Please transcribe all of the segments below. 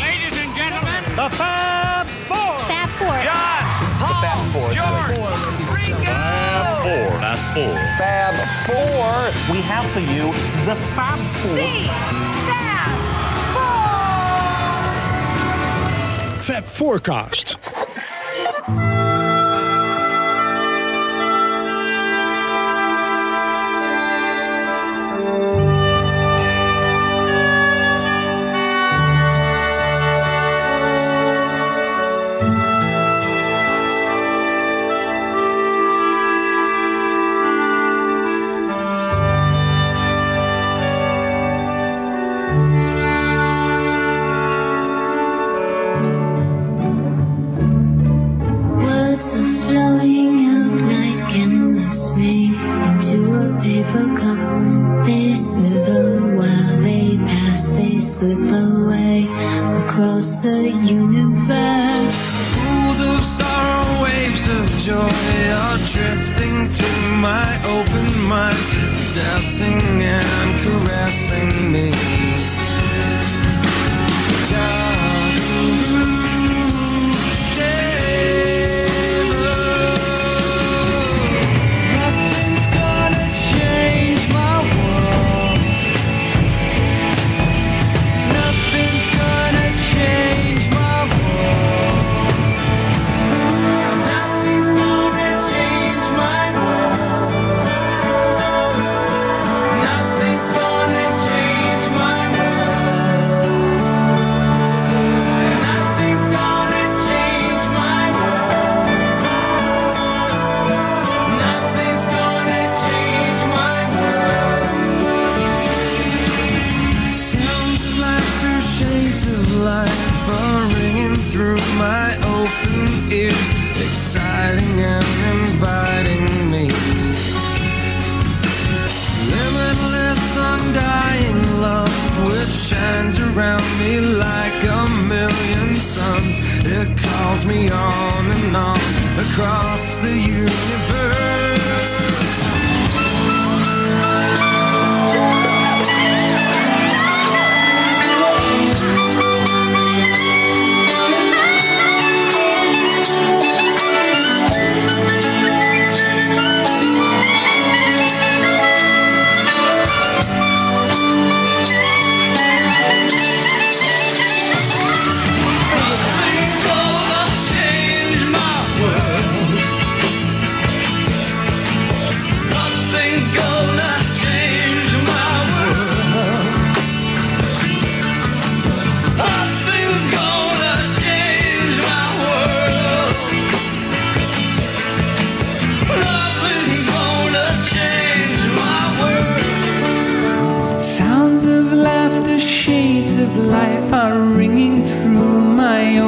Ladies and gentlemen, the Fab Four. Fab Four. John, Paul, the Fab Four. George, Fab Four. Not four. Fab Four. We have for you the Fab Four. The Fab Four. Fab Forecast. and caressing me.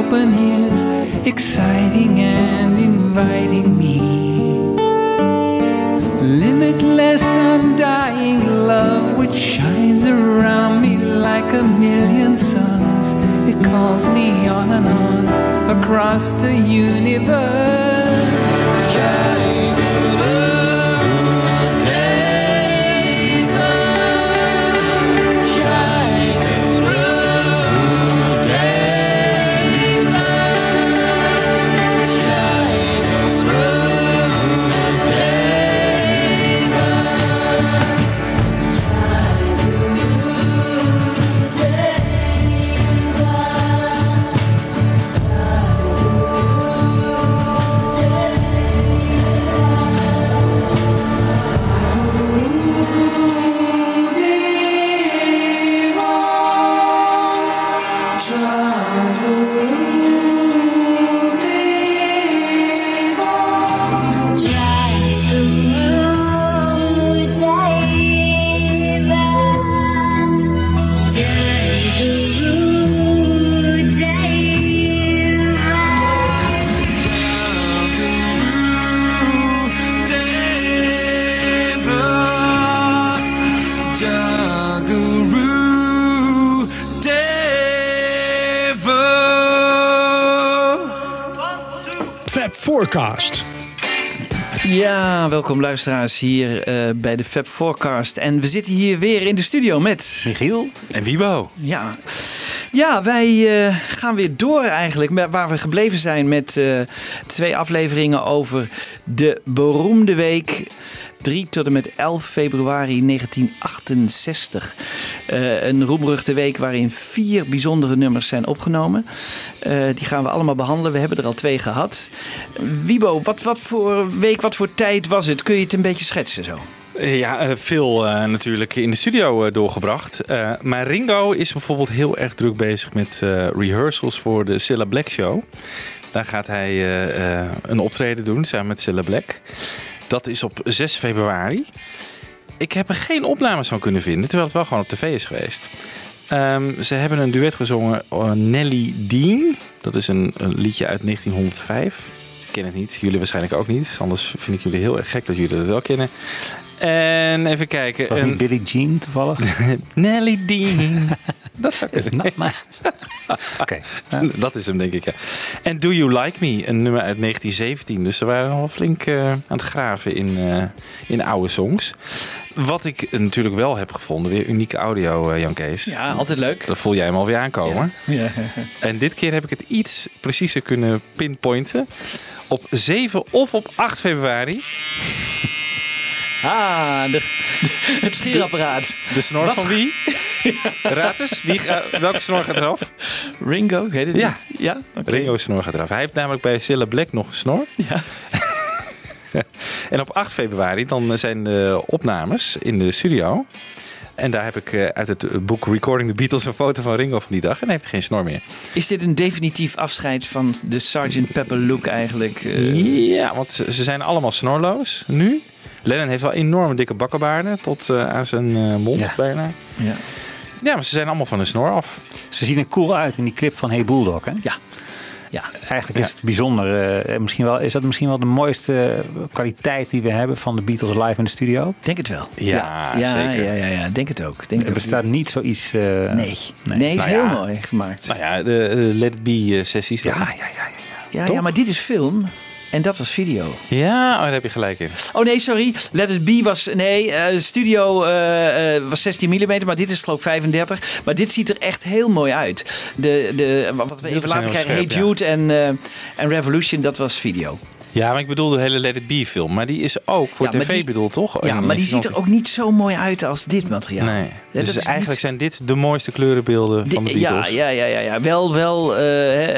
open ears, exciting and inviting me. Limitless, undying love which shines around me like a million suns. It calls me on and on across the universe. Shining. Welkom luisteraars hier eh, bij de Fab Forecast. En we zitten hier weer in de studio met... Michiel. En Wibo. Ja, ja wij eh, gaan weer door eigenlijk met waar we gebleven zijn met eh, twee afleveringen over de beroemde week 3 tot en met 11 februari 1968. Eh, een roemruchte week waarin vier bijzondere nummers zijn opgenomen. Eh, die gaan we allemaal behandelen. We hebben er al twee gehad. Wibo, wat, wat voor week, wat voor tijd was het? Kun je het een beetje schetsen zo? Ja, eh, veel natuurlijk in de studio doorgebracht. Maar Ringo is bijvoorbeeld heel erg druk bezig met eh, rehearsals voor de Cilla Black Show. Daar gaat hij een optreden doen samen met Cilla Black. Dat is op 6 februari. Ik heb er geen opnames van kunnen vinden, terwijl het wel gewoon op tv is geweest. Ehm, ze hebben een duet gezongen, eh, Nelly Dean. Dat is een, een liedje uit 1905. Ik ken het niet, jullie waarschijnlijk ook niet. Anders vind ik jullie heel erg gek dat jullie dat wel kennen. En even kijken. Was een- niet Billie Jean toevallig? Nelly Dean. dat zou Is kunnen. maar. Oké. Dat is hem, denk ik, ja. En Do You Like Me, een nummer uit 1917. Dus ze waren wel flink eh, aan het graven in, eh, in oude songs. Wat ik natuurlijk wel heb gevonden, weer unieke audio, eh, Jan Kees. Ja, altijd leuk. Dat voel jij hem alweer aankomen. Ja. En dit keer heb ik het iets preciezer kunnen pinpointen. Op 7 of op 8 februari. Ah, de, het schieраpparaat. De snor Wat? van wie? Raad eens, wie, welke snor gaat eraf? Ringo, ik weet het Ja. niet. Ja, oké. Ringo's snor gaat eraf. Hij heeft namelijk bij Cilla Black nog een snor. Ja. En op 8 februari dan zijn de opnames in de studio. En daar heb ik eh, uit het boek Recording the Beatles een foto van Ringo van die dag. En hij heeft geen snor meer. Is dit een definitief afscheid van de Sgt. Pepper look eigenlijk? eh? Ja, want ze ze zijn allemaal snorloos nu. Lennon heeft wel enorme dikke bakkenbaarden tot eh, aan zijn eh, mond Ja. bijna. ja. Ja, maar ze zijn allemaal van de snor af. Ze zien er cool uit in die clip van Hey Bulldog. Hè? Ja. Ja. Eigenlijk is het bijzonder. eh, misschien wel, is dat misschien wel de mooiste kwaliteit die we hebben van de Beatles live in de studio? Denk het wel. Ja, ja, zeker. Ja, ja, ja, denk het ook. Denk het Er ook. bestaat niet zoiets. eh, Nee, nee, nee. is Nou heel ja. mooi gemaakt. Nou ja, de, de Let It Be sessies. Ja, dan. ja, ja, ja. ja. ja, ja, maar dit is film en dat was video. Ja, oh, daar heb je gelijk in. Oh nee, sorry. Let It Be was. Nee, eh, studio eh, eh, was 16 mm, maar dit is geloof ik 35. Maar dit ziet er echt heel mooi uit. De, de, wat we even later krijgen, scherp, Hey ja. Jude en, en Revolution, dat was video. Ja, maar ik bedoel de hele Let It Be film. Maar die is ook voor Ja, tv die- bedoeld, toch? Ja, maar die ziet er ook niet zo mooi uit als dit materiaal. Nee. Ja, dus eigenlijk niet- zijn dit de mooiste kleurenbeelden van de Beatles. ja, ja, ja, ja. Wel, wel eh,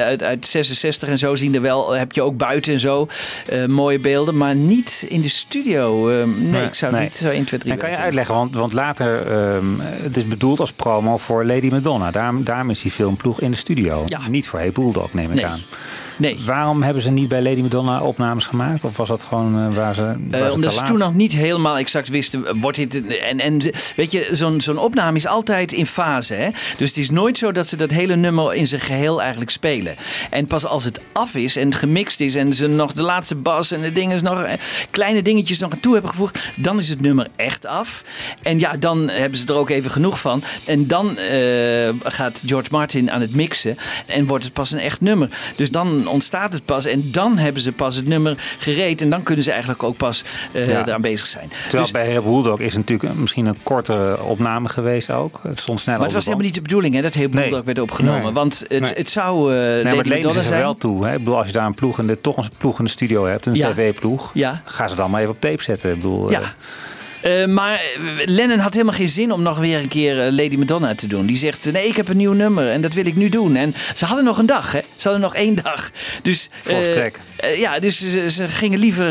uit, uit 66 en zo zien er wel, heb je ook buiten en zo eh, mooie beelden, maar niet in de studio. Eh, nee, Nee, ik zou nee. niet zo 1, 2, 3 En kan je uitleggen, want, want later, ehm, het is bedoeld als promo voor Lady Madonna. Daarom, daarom is die filmploeg in de studio. Ja. Niet voor Hey Bulldog, neem ik Nee. aan. Nee. Waarom hebben ze niet bij Lady Madonna opnames gemaakt? Of was dat gewoon eh, waar ze. Waar Eh, ze omdat ze toen nog niet helemaal exact wisten, eh, wordt dit... En, en weet je, zo'n zo'n opname is altijd in fase. Hè? Dus het is nooit zo dat ze dat hele nummer in zijn geheel eigenlijk spelen. En pas als het af is en gemixt is en ze nog de laatste bas en de dingen nog, kleine dingetjes nog aan toe hebben gevoegd, dan is het nummer echt af. En ja, dan hebben ze er ook even genoeg van. En dan gaat George Martin aan het mixen en wordt het pas een echt nummer. Dus dan ontstaat het pas en dan hebben ze pas het nummer gereed en dan kunnen ze eigenlijk ook pas eh Ja. eraan bezig zijn. Terwijl Dus- bij Hey Bulldog is natuurlijk misschien een kortere opname geweest ook. Het stond sneller maar het was helemaal niet de bedoeling hè, dat heel Nee. Bulldog werd opgenomen. Nee. Want het, Nee. het zou eh Nee, maar het er zijn. wel toe. Hè? Ik bedoel, als je daar een ploeg in de, toch een ploeg in de studio hebt, een Ja. tv-ploeg, Ja. ga ze dan maar even op tape zetten. Ik bedoel, Ja. eh, Eh, maar Lennon had helemaal geen zin om nog weer een keer eh, Lady Madonna te doen. Die zegt, nee, ik heb een nieuw nummer en dat wil ik nu doen. En ze hadden nog een dag, hè. Ze hadden nog één dag. Dus, eh, ja, dus ze, ze gingen liever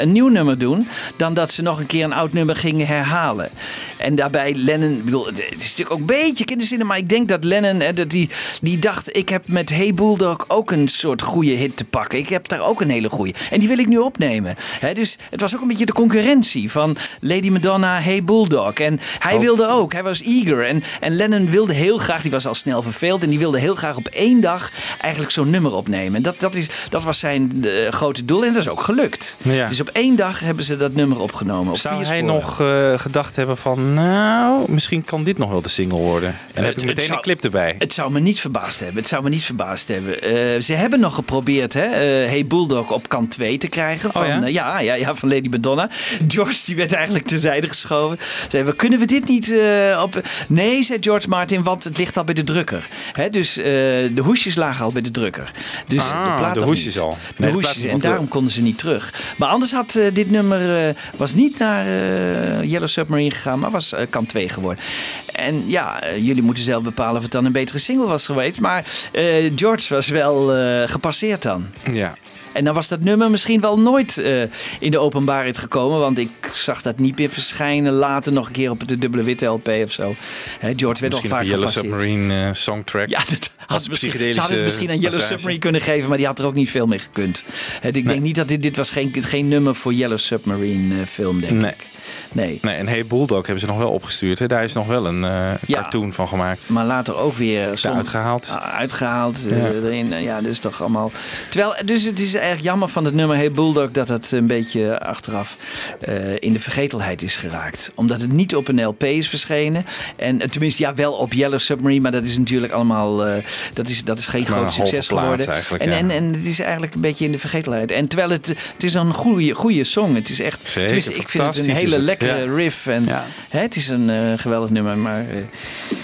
een nieuw nummer doen... dan dat ze nog een keer een oud nummer gingen herhalen. En daarbij Lennon, bedoel, het is natuurlijk ook een beetje kinderzinnen... maar ik denk dat Lennon, hè, dat die, die dacht... ik heb met Hey Bulldog ook een soort goede hit te pakken. Ik heb daar ook een hele goede. En die wil ik nu opnemen. Hè, dus het was ook een beetje de concurrentie van Lady Madonna, Hey Bulldog. En hij wilde ook, hij was eager. En, en Lennon wilde heel graag, die was al snel verveeld... en die wilde heel graag op één dag eigenlijk zo'n nummer opnemen. En dat, dat, is, dat was zijn eh, grote doel en dat is ook gelukt. Ja. Dus op één dag hebben ze dat nummer opgenomen. Op Zou hij sporen. nog eh, gedacht hebben van, nou, misschien kan dit nog wel de single worden. En dan heb je meteen zou- een clip erbij. Het zou me niet verbaasd hebben. Het zou me niet verbaasd hebben. Eh, ze hebben nog geprobeerd, hè, Hey Bulldog op kant 2 te krijgen. Van, Oh ja? eh, ja, ja, ja, van Lady Madonna. George die werd eigenlijk te terzijde geschoven. Zei, we kunnen we dit niet eh, op... Nee, zei George Martin, want het ligt al bij de drukker. Hè, dus eh, de hoesjes lagen al bij de drukker. Dus Ah, de, plaat de hoesjes niet. al. Nee, de hoesjes, en daarom konden ze niet terug. Maar anders had eh, dit nummer... eh, was niet naar eh, Yellow Submarine gegaan, maar was eh, kant 2 geworden. En ja, eh, jullie moeten zelf bepalen of het dan een betere single was geweest. Maar eh, George was wel eh, gepasseerd dan. Ja. En dan was dat nummer misschien wel nooit eh, in de openbaarheid gekomen. Want ik zag dat niet meer verschijnen. Later nog een keer op de dubbele witte LP of zo. Hè, George werd al vaak Yellow. Submarine eh, songtrack. Ja, dat had misschien, ze hadden het misschien aan Yellow. Submarine kunnen geven, maar die had er ook niet veel mee gekund. Hè, ik denk niet dat dit, dit was geen, geen nummer voor Yellow Submarine eh, film, denk Nee. ik. Nee. Nee, en Hey Bulldog hebben ze nog wel opgestuurd. Hè? Daar is nog wel een Ja. cartoon van gemaakt. Maar later ook weer som- Eruit gehaald. Ah, uitgehaald. eh, Ja. erin. Ja, dus toch allemaal. Terwijl, dus het is erg jammer van het nummer Hey Bulldog dat het een beetje achteraf eh, in de vergetelheid is geraakt. Omdat het niet op een LP is verschenen. En eh, tenminste, ja, wel op Yellow Submarine, maar dat is natuurlijk allemaal. eh, dat, is, dat is geen Maar groot succes geworden. eigenlijk, en, ja. en, en het is eigenlijk een beetje in de vergetelheid. En terwijl het, het is een goede, goede song. Het is echt. Zeker, tenminste, ik vind het een hele het. lekkere Ja. riff. En, Ja. hè, het is een eh, geweldig nummer, maar.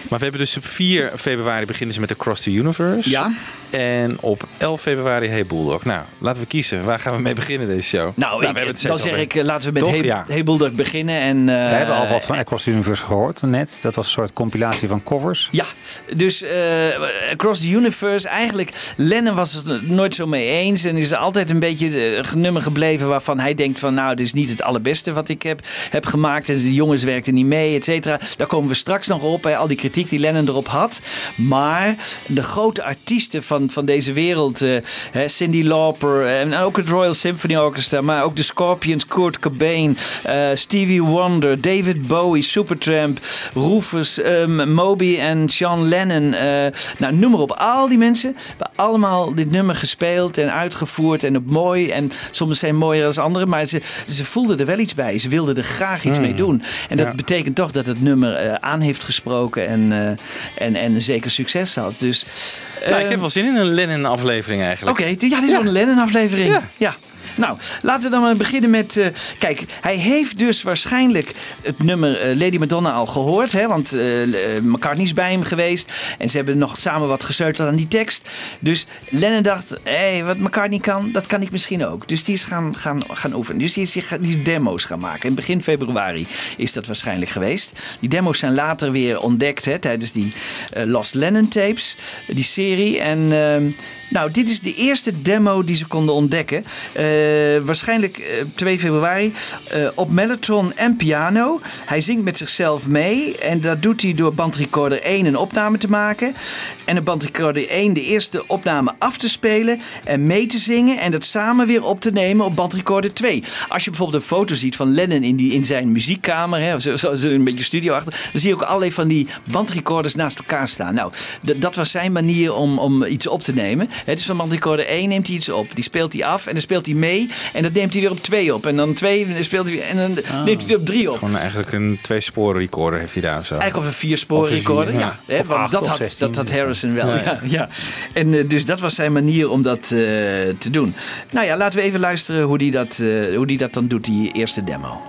Maar we hebben dus op 4 februari beginnen ze met Across the Universe. Ja. En op 11 februari Hey Bulldog. Nou, laten we kiezen. Waar gaan we mee beginnen deze show? Nou, ik, het dan zeg ik, eh, laten we met Toch? Hey, Ja. beginnen. En, We hebben al wat van eh, Across the Universe gehoord net. Dat was een soort compilatie van covers. Ja, dus eh, Across the Universe, eigenlijk, Lennon was het nooit zo mee eens. En is er altijd een beetje eh, een nummer gebleven waarvan hij denkt van... nou, dit is niet het allerbeste wat ik heb, heb gemaakt. En de jongens werkten niet mee, et cetera. Daar komen we straks nog op, hè, al die kritiek die Lennon erop had. Maar de grote artiesten van, van deze wereld, eh, hè, Cindy Lauper... en ook het Royal Symphony Orchestra... maar ook de Scorpions, Kurt Cobain, eh, Stevie Wonder... David Bowie, Supertramp, Rufus, ehm, Moby en Sean Lennon. eh, nou, noem maar op. Al die mensen hebben allemaal dit nummer gespeeld en uitgevoerd. En op mooi. En soms zijn mooier als anderen. Maar ze, ze voelden er wel iets bij. Ze wilden er graag iets mee doen. En dat Ja. betekent toch dat het nummer eh, aan heeft gesproken. En, eh, en, en zeker succes had. Dus, Nou, ik eh, heb wel zin in een Lennon-aflevering eigenlijk. Oké, ja, dit is wel een Lennon-aflevering. Ja. Ja. Nou, laten we dan maar beginnen met... eh, kijk, hij heeft dus waarschijnlijk het nummer eh, Lady Madonna al gehoord. Hè, want eh, McCartney is bij hem geweest. En ze hebben nog samen wat gesleuteld aan die tekst. Dus Lennon dacht, hé, hey, wat McCartney kan, dat kan ik misschien ook. Dus die is gaan, gaan, gaan oefenen. Dus die is, die is demo's gaan maken. In begin februari is dat waarschijnlijk geweest. Die demo's zijn later weer ontdekt hè, tijdens die Lost Lennon tapes. Die serie. En... nou, dit is de eerste demo die ze konden ontdekken. Eh, waarschijnlijk eh, 2 februari eh, op Mellotron en piano. Hij zingt met zichzelf mee. En dat doet hij door bandrecorder 1 een opname te maken. En op bandrecorder 1 de eerste opname af te spelen. En mee te zingen. En dat samen weer op te nemen op bandrecorder 2. Als je bijvoorbeeld een foto ziet van Lennon in, die, in zijn muziekkamer. Hè, zo, een beetje studio achter. Dan zie je ook allerlei van die bandrecorders naast elkaar staan. Nou, dat was zijn manier om, om iets op te nemen. Hè, dus van bandrecorder 1 neemt hij iets op. Die speelt hij af en dan speelt hij mee. En dat neemt hij weer op 2 op. En dan 2 speelt hij weer. En dan neemt hij er op 3 op. Gewoon eigenlijk een twee-sporen recorder heeft hij daar zo. Eigenlijk of een viersporen Of een vier, recorder. Ja, ja. want acht dat, of had, zestien. dat had Harrison wel. Ja. Ja. Ja, En eh, dus dat was zijn manier om dat eh, te doen. Nou ja, laten we even luisteren hoe die dat, eh, hoe die dat dan doet, die eerste demo.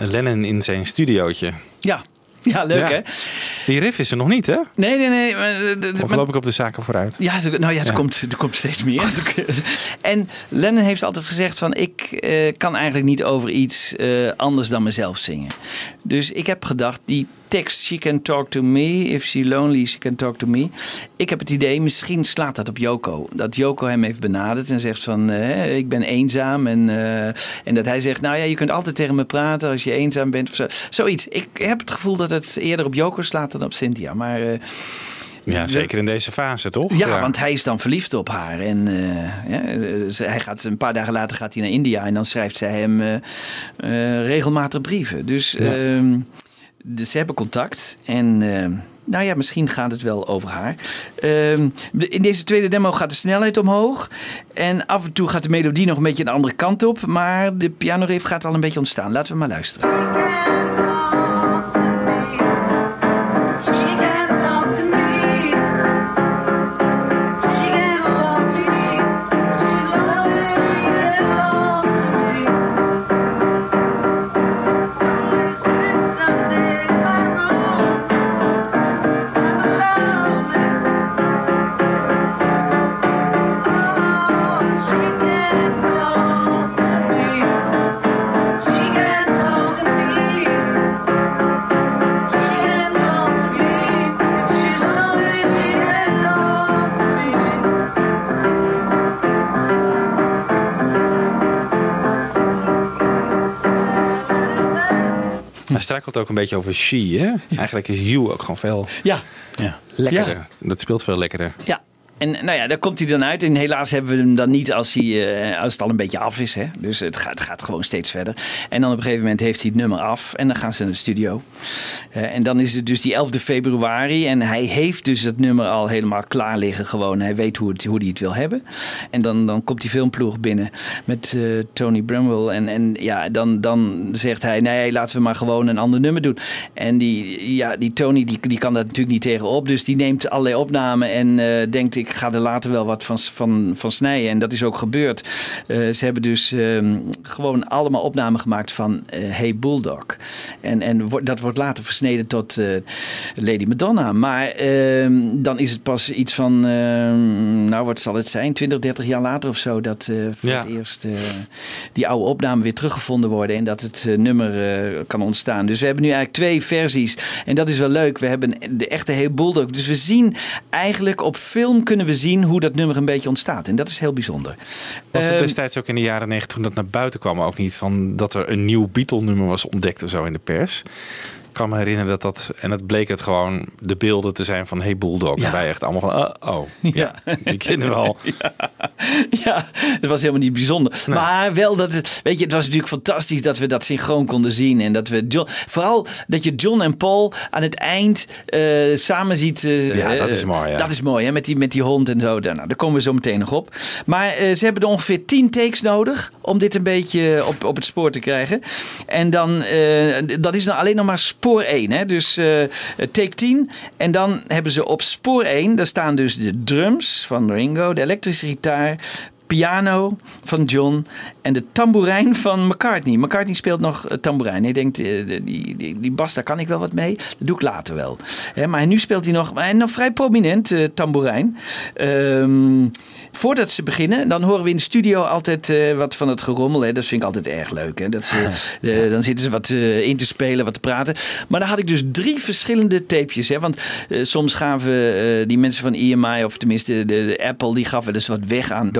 Lennon in zijn studiootje. Ja, ja leuk Ja. hè? Die riff is er nog niet, hè? Nee, nee, nee. Maar, eh, Of loop ik op de zaken vooruit? Ja, nou ja, er, Ja. Komt, er komt steeds meer. en Lennon heeft altijd gezegd van... ik eh, kan eigenlijk niet over iets eh, anders dan mezelf zingen. Dus ik heb gedacht, die tekst... She can talk to me, if she lonely, she can talk to me. Ik heb het idee, misschien slaat dat op Yoko. Dat Yoko hem heeft benaderd en zegt van... eh, ik ben eenzaam. En, eh, en dat hij zegt, nou ja, je kunt altijd tegen me praten... als je eenzaam bent of zo. Zoiets. Ik heb het gevoel dat het eerder op Yoko slaat dan op Cynthia. Maar... eh, Ja, zeker in deze fase, toch? ja, want hij is dan verliefd op haar. En eh, ja, eh, hij gaat, een paar dagen later gaat hij naar India. En dan schrijft zij hem eh, regelmatig brieven. Dus ehm, dus ze hebben contact. En eh, nou ja, misschien gaat het wel over haar. Ehm, in deze tweede demo gaat de snelheid omhoog. En af en toe gaat de melodie nog een beetje een andere kant op. Maar de pianoriff gaat al een beetje ontstaan. Laten we maar luisteren. Struikelt ook een beetje over she, hè? Eigenlijk is you ook gewoon veel Ja, Ja. lekkerder. Dat speelt veel lekkerder. Ja. En nou ja, daar komt hij dan uit. En helaas hebben we hem dan niet als, hij, eh, als het al een beetje af is. Hè? Dus het gaat, het gaat gewoon steeds verder. En dan op een gegeven moment heeft hij het nummer af. En dan gaan ze naar de studio. Eh, en dan is het dus die 11 februari. En hij heeft dus het nummer al helemaal klaar liggen. Gewoon. Hij weet hoe, het, hoe hij het wil hebben. En dan, dan komt die filmploeg binnen met eh, Tony Bramwell. En, en ja, dan, dan zegt hij: nee, laten we maar gewoon een ander nummer doen. En die, ja, die Tony die, die kan daar natuurlijk niet tegenop. Dus die neemt allerlei opnamen en eh, denkt: ik ga er later wel wat van, van, van snijden. En dat is ook gebeurd. Eh, ze hebben dus ehm, gewoon allemaal opnamen gemaakt van eh, Hey Bulldog. En, en wo- dat wordt later versneden tot eh, Lady Madonna. Maar ehm, dan is het pas iets van, ehm, nou wat zal het zijn, 20, 30 jaar later of zo, dat voor Ja. het eerst die oude opnamen weer teruggevonden worden en dat het nummer kan ontstaan. Dus we hebben nu eigenlijk twee versies en dat is wel leuk. We hebben de echte Hey Bulldog. Dus we zien eigenlijk op film kunnen we zien hoe dat nummer een beetje ontstaat. En dat is heel bijzonder. Was het Ehm, destijds ook in de jaren 90 toen dat naar buiten kwam ook niet van dat er een nieuw Beatle-nummer was ontdekt of zo in de pers? Ik kan me herinneren dat dat, en dat bleek het gewoon de beelden te zijn van Hey Bulldog. Ja. En wij echt allemaal van, uh, oh, ja, die kennen we al. Ja, het was helemaal niet bijzonder. Maar wel dat het, weet je, het was natuurlijk fantastisch dat we dat synchroon konden zien. En dat we John, vooral dat je John en Paul aan het eind eh, samen ziet. eh, Ja, dat eh, is mooi, ja. Dat is mooi, hè, met die, met die hond en zo. Nou, daar komen we zo meteen nog op. Maar ze hebben er ongeveer 10 takes nodig om dit een beetje op, op het spoor te krijgen. En dan, dat is dan alleen nog maar spoor 1. Hè? Dus eh, take 10. En dan hebben ze op spoor 1, daar staan dus de drums van Ringo, de elektrische gitaar, piano van John en de tamboerijn van McCartney. McCartney speelt nog eh, tamboerijn. Hij denkt, eh, die, die, die bas, daar kan ik wel wat mee. Dat doe ik later wel. Hè, maar nu speelt hij nog, maar nog vrij prominent, eh, tamboerijn. Ehm, voordat ze beginnen, dan horen we in de studio altijd wat van het gerommel. Hè. Dat vind ik altijd erg leuk. Hè. Dat ze, dan zitten ze wat in te spelen, wat te praten. Maar dan had ik dus drie verschillende tapejes. Hè. Want soms gaven die mensen van EMI, of tenminste de, de Apple, die gaven dus wat weg aan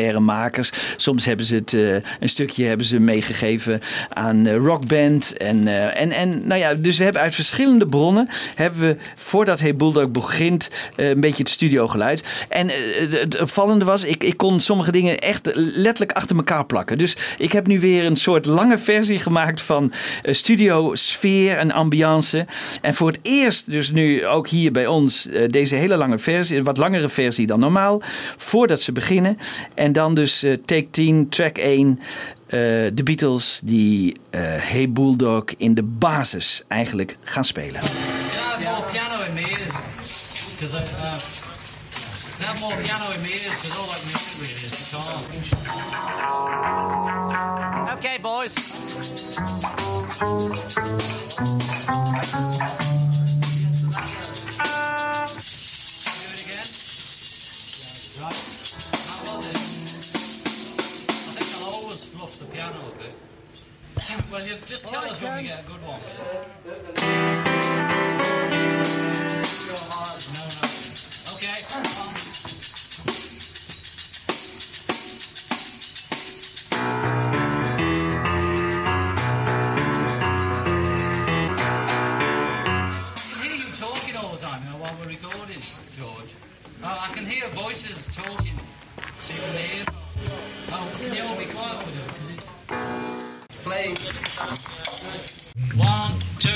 documentairemakers. Soms hebben ze het, eh, een stukje hebben ze meegegeven aan eh, rockband. En, eh, en, en nou ja, dus we hebben uit verschillende bronnen, hebben we voordat Hey Bulldog begint, een beetje het studiogeluid. En eh, het opvallende was, ik, ik kon sommige dingen echt letterlijk achter elkaar plakken. Dus ik heb nu weer een soort lange versie gemaakt van studio sfeer en ambiance. En voor het eerst, dus nu ook hier bij ons, deze hele lange versie, wat langere versie dan normaal, voordat ze beginnen. En dan dus eh, take 10, track 1. eh, de Beatles die eh Hey Bulldog in de basis eigenlijk gaan spelen. Have more piano in me is because I uh, have more piano in me is because all I can do really is guitar. Okay, boys. Do it again. Right. A bit. well, you just tell us when we get a good one. Okay. I can hear you talking all the time, while we're recording, George. Oh, I can hear voices talking. See when they. Oh, can you all be quiet it? Play. One, two,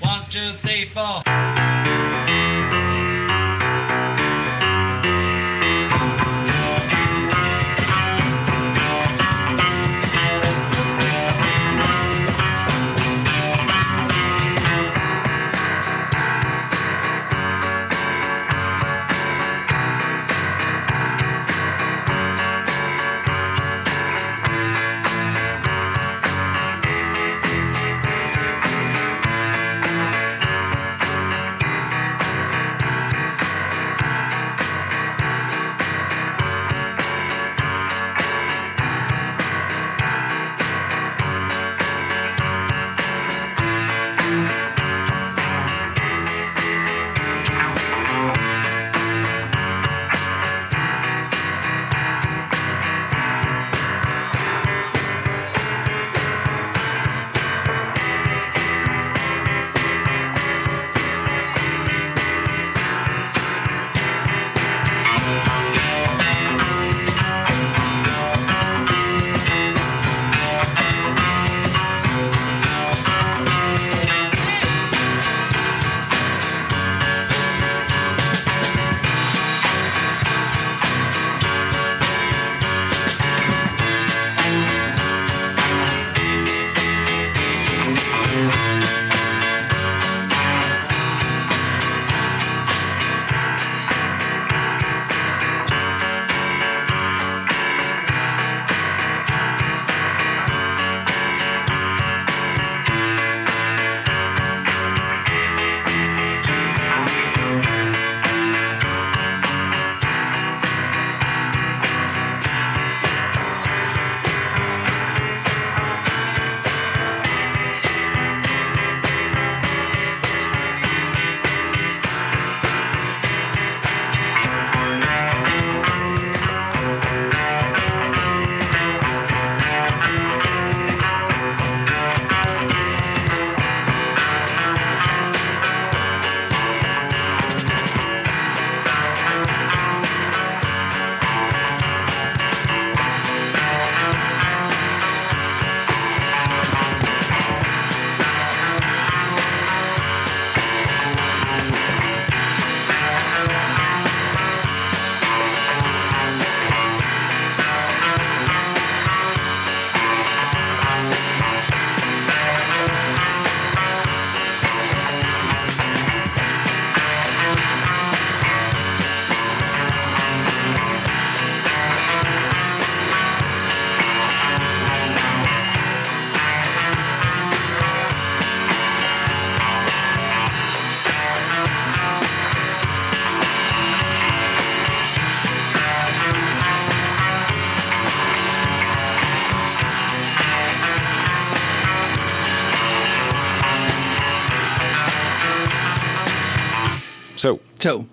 one, two, three, four.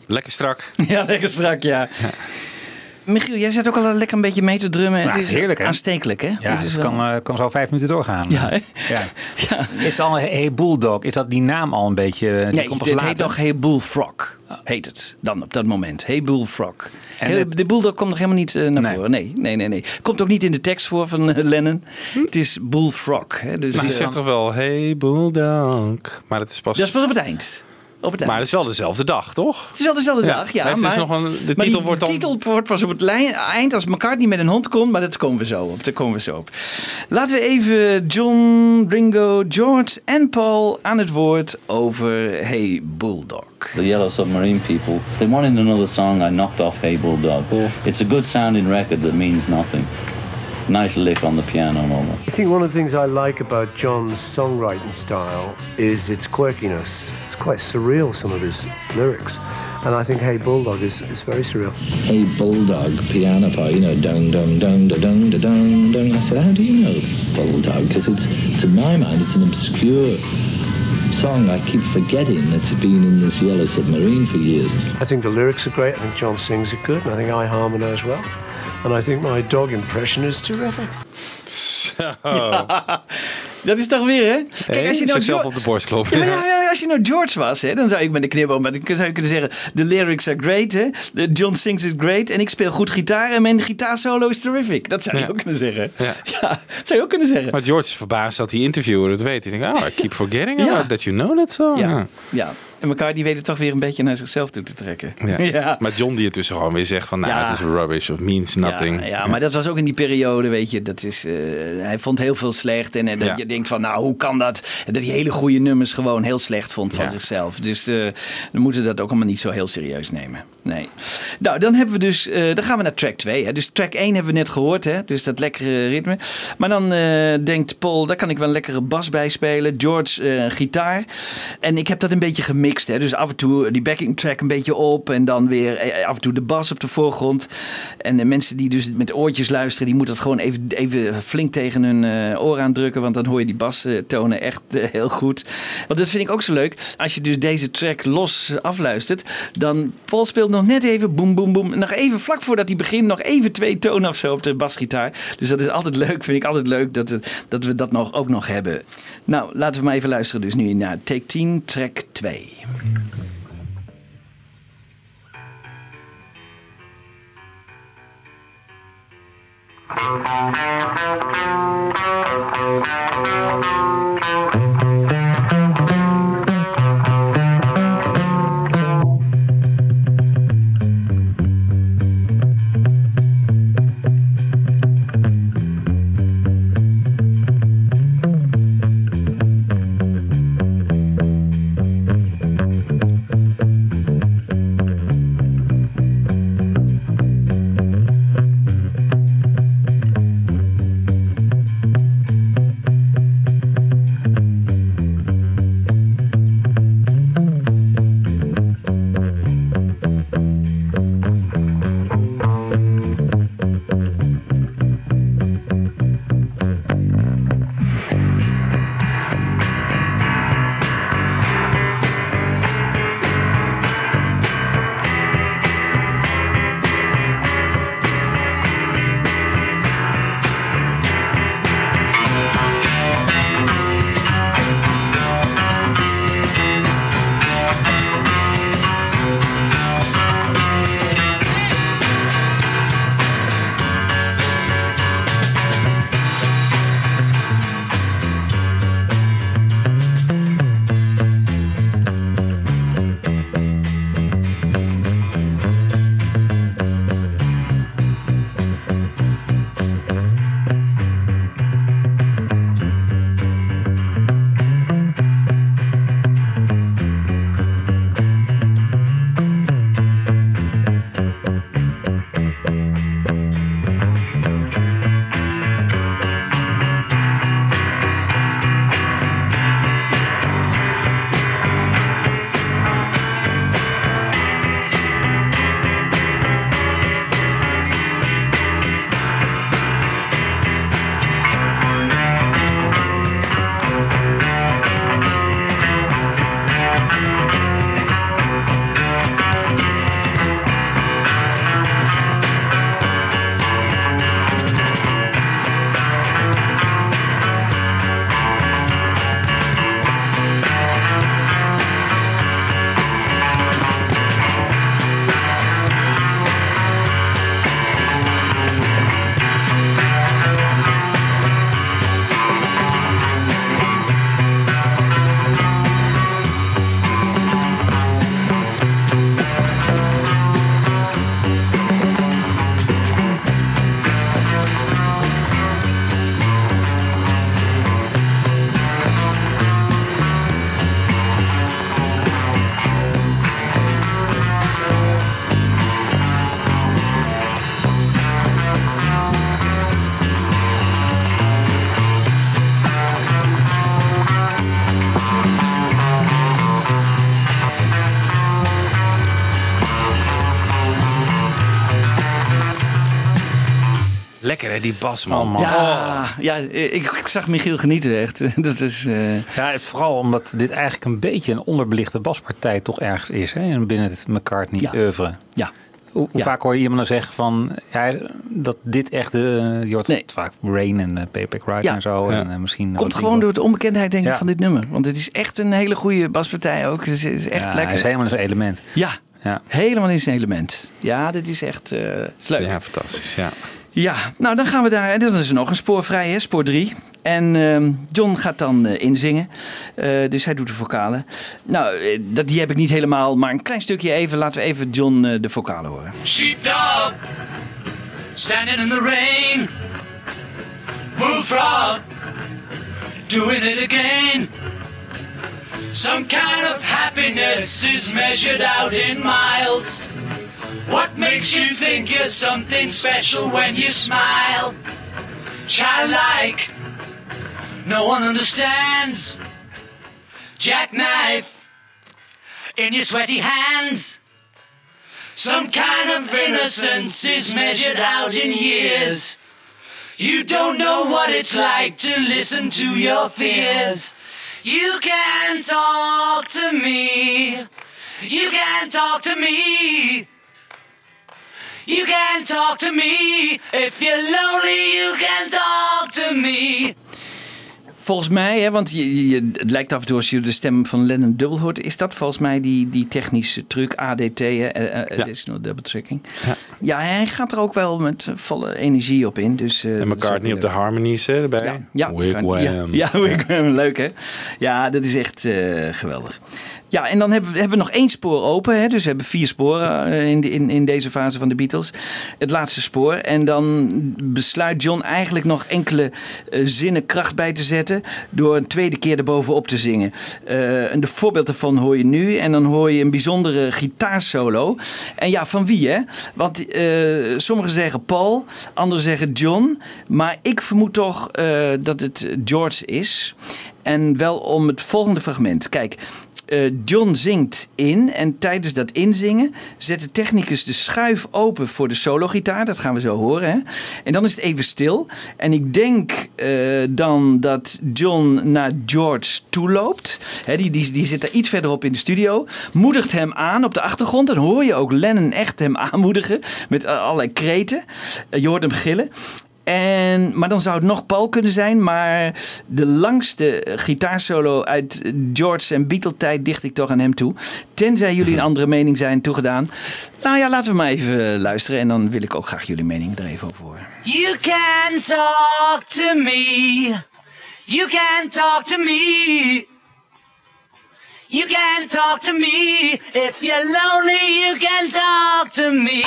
Lekker strak. Ja, lekker strak, ja. Michiel, jij zit ook al lekker een beetje mee te drummen. Ja, het het is heerlijk, hè? Aanstekelijk, hè? Ja, Het is het wel- kan, eh, kan zo vijf minuten doorgaan. Ja, hè? ja. Is het al Hey Bulldog? Is dat die naam al een beetje... Die Nee, komt later? heet nog Hey Bullfrog. Heet het dan op dat moment. Hey Bullfrog. En Heel- het- de bulldog komt nog helemaal niet eh, naar Nee. voren. Nee, nee, nee, nee. Komt ook niet in de tekst voor van eh, Lennon. Het is Bullfrog. Hè, dus, Maar eh, zegt toch wel, hey bulldog. Maar dat is pas... dat is pas op het eind. Op het eind. Maar het is wel dezelfde dag, toch? Het is wel dezelfde Ja, dag, ja. maar, nog een- de maar titel die, wordt dan- de titel wordt pas op het lijn- eind als McCartney met een hond komt. Maar dat komen we zo op. Daar komen we zo op. Laten we even John, Ringo, George en Paul aan het woord over Hey Bulldog. The Yellow Submarine people, they wanted another song. I knocked off Hey Bulldog. It's a good sounding record that means nothing. nice lick on the piano moment. I think one of the things I like about John's songwriting style is its quirkiness. It's quite surreal, some of his lyrics. And I think Hey Bulldog is, is very surreal. Hey Bulldog, piano part, you know, dun dun dun dun da dun dun. I said, how do you know Bulldog? Because it's, to my mind, it's an obscure song I keep forgetting that's been in this Yellow Submarine for years. I think the lyrics are great. I think John sings it good, and I think I harmonise well. And I think my dog impression is terrific. Dat is toch weer, hè? Kijk, als je nou zichzelf George- op de borst kloppen. Ja, maar ja, ja, als je nou George was, hè, dan zou ik met de knibbel, maar dan zou je kunnen zeggen: The lyrics are great, hè? De John sings it great. En ik speel goed gitaar en mijn gitaarsolo is terrific. Dat zou je Ja. ook kunnen zeggen. Ja. Ja, dat zou je ook kunnen zeggen. Maar George is verbaasd dat die interviewer het weet. Hij denkt, oh, I keep forgetting Ja. about that you know that song. Ja, ja. En elkaar die weten toch weer een beetje naar zichzelf toe te trekken. Ja. ja. Maar John die intussen gewoon weer zegt van, nou, Ja. het is rubbish of means nothing. Ja, ja, maar dat was ook in die periode, weet je. Dat is, eh, hij vond heel veel slecht. En, en dat je denkt van, nou, hoe kan dat? Dat hij hele goede nummers gewoon heel slecht vond van zichzelf. Dus eh, we moeten dat ook allemaal niet zo heel serieus nemen. Nee. Nou, dan hebben we dus, eh, dan gaan we naar track 2. Hè. Dus track 1 hebben we net gehoord, hè. Dus dat lekkere ritme. Maar dan denkt Paul, daar kan ik wel een lekkere bas bij spelen. George, gitaar. En ik heb dat een beetje hè. Dus af en toe die backing track een beetje op. En dan weer eh, af en toe de bas op de voorgrond. En de mensen die dus met oortjes luisteren, die moeten dat gewoon even, even flink tegen hun eh, oor aandrukken. Want dan hoor je die bastonen echt eh, heel goed. Want dat vind ik ook zo leuk. Als je dus deze track los afluistert, dan Paul speelt nog net even boem, boem, boem. Nog even vlak voordat hij begint, nog even twee tonen of zo op de basgitaar. Dus dat is altijd leuk, vind ik altijd leuk dat, het- dat we dat nog, ook nog hebben. Nou, laten we maar even luisteren dus nu naar Take 10, track 2. Kim. Die bas man. man. Ja, ja ik, ik zag Michiel genieten echt. Dat is, eh, Ja, vooral omdat dit eigenlijk een beetje een onderbelichte baspartij toch ergens is. Hè? Binnen het McCartney-oeuvre. Ja. Hoe, hoe Ja. vaak hoor je iemand dan zeggen van... Ja, dat dit echt... eh je hoort Nee. vaak Rain en uh, Payback Ride Ja. en zo. Ja. En, eh, misschien komt gewoon door de onbekendheid denk ik Ja. van dit nummer. Want het is echt een hele goede baspartij ook. Het is, is echt Ja, lekker. Hij is helemaal in zijn element. Ja, Ja. helemaal in zijn element. Ja, dit is echt eh, is leuk. Ja, fantastisch. Ja. Ja, nou dan gaan we daar. En dan is nog een spoor vrij, hè, spoor 3. En ehm, John gaat dan eh, inzingen. Eh, dus hij doet de vocalen. Nou, eh, dat, die heb ik niet helemaal, maar een klein stukje even. Laten we even John de vocalen horen. Sheepdog, standing in the rain. Bullfrog, doing it again. Some kind of happiness is measured out in miles. What makes you think you're something special when you smile? Childlike, no one understands. Jackknife in your sweaty hands. Some kind of innocence is measured out in years. You don't know what it's like to listen to your fears. You can talk to me. You can talk to me. You can talk to me. If you're lonely, you can talk to me. Volgens mij, hè, want je, je- het lijkt af en toe als je de stem van Lennon dubbel hoort, is dat volgens mij die, die technische truc ADT, hè, eh, eh, additional double tracking. Ja. hij gaat er ook wel met volle energie op in. Dus, eh, En McCartney op de harmonies hè, erbij. Ja, ja, Wigwam. Ja, ja, Wigwam, leuk hè? Ja, dat is echt eh, geweldig. Ja, en dan hebben we, hebben we nog één spoor open. Hè? Dus we hebben vier sporen eh, in, in, in deze fase van de Beatles. Het laatste spoor. En dan besluit John eigenlijk nog enkele eh, zinnen kracht bij te zetten. Door een tweede keer erbovenop te zingen. En de voorbeeld daarvan hoor je nu. En dan hoor je een bijzondere gitaarsolo. En ja, van wie hè? Want sommigen zeggen Paul, anderen zeggen John. Maar ik vermoed toch dat het George is. En wel om het volgende fragment. Kijk, eh, John zingt in en tijdens dat inzingen zet de technicus de schuif open voor de sologitaar. Dat gaan we zo horen. Hè? En dan is het even stil. En ik denk eh, dan dat John naar George toe loopt. Hè, die, die, zit daar iets verderop in de studio. Moedigt hem aan op de achtergrond. Dan hoor je ook Lennon echt hem aanmoedigen met allerlei kreten. Eh, je hoort hem gillen. En, maar dan zou het nog Paul kunnen zijn. Maar de langste gitaarsolo uit George en Beatle-tijd dicht ik toch aan hem toe. Tenzij jullie een andere mening zijn toegedaan. Nou ja, laten we maar even luisteren. En dan wil ik ook graag jullie mening er even over horen. You can talk to me. You can talk to me. You can talk to me. If you're lonely, you can talk to me.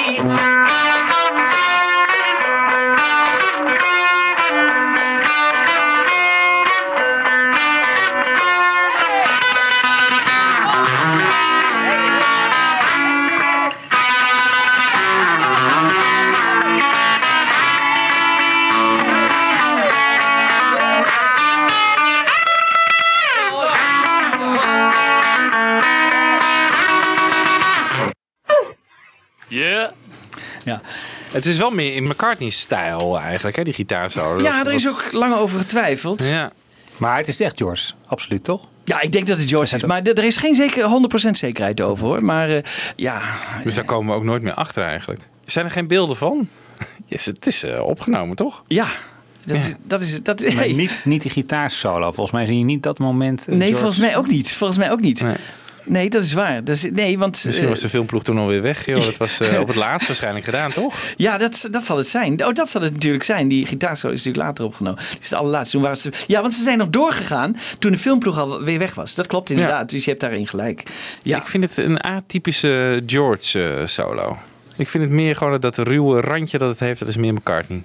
Ja. Het is wel meer in McCartney-stijl eigenlijk, hè, die gitaarsolo. Ja, Dat- er is dat- ook lang over getwijfeld. Ja. Maar het is echt George, absoluut toch? Ja, ik denk dat het George is. Maar er is geen zeker 100% zekerheid over hoor. Maar eh, ja, Dus daar komen we ook nooit meer achter eigenlijk. Zijn er geen beelden van? Yes, het is eh, opgenomen, toch? ja. Dat, Is, dat is dat. Maar hey. niet, niet die gitaarsolo. Volgens mij zie je niet dat moment. eh, Nee, George- volgens mij ook niet. Volgens mij ook niet. Nee. Nee, dat is waar. Dat is, nee, want, Misschien eh, was de filmploeg toen alweer weg. Joh. Dat was eh, op het laatst waarschijnlijk gedaan, toch? Ja, dat, dat zal het zijn. Oh, dat zal het natuurlijk zijn. Die gitaarsolo is natuurlijk later opgenomen. Is de allerlaatste. Toen waren ze, ja, want ze zijn nog doorgegaan toen de filmploeg al weer weg was. Dat klopt inderdaad. Dus je hebt daarin gelijk. Ja. Ik vind het een atypische George eh, solo. Ik vind het meer gewoon dat ruwe randje dat het heeft. Dat is meer McCartney.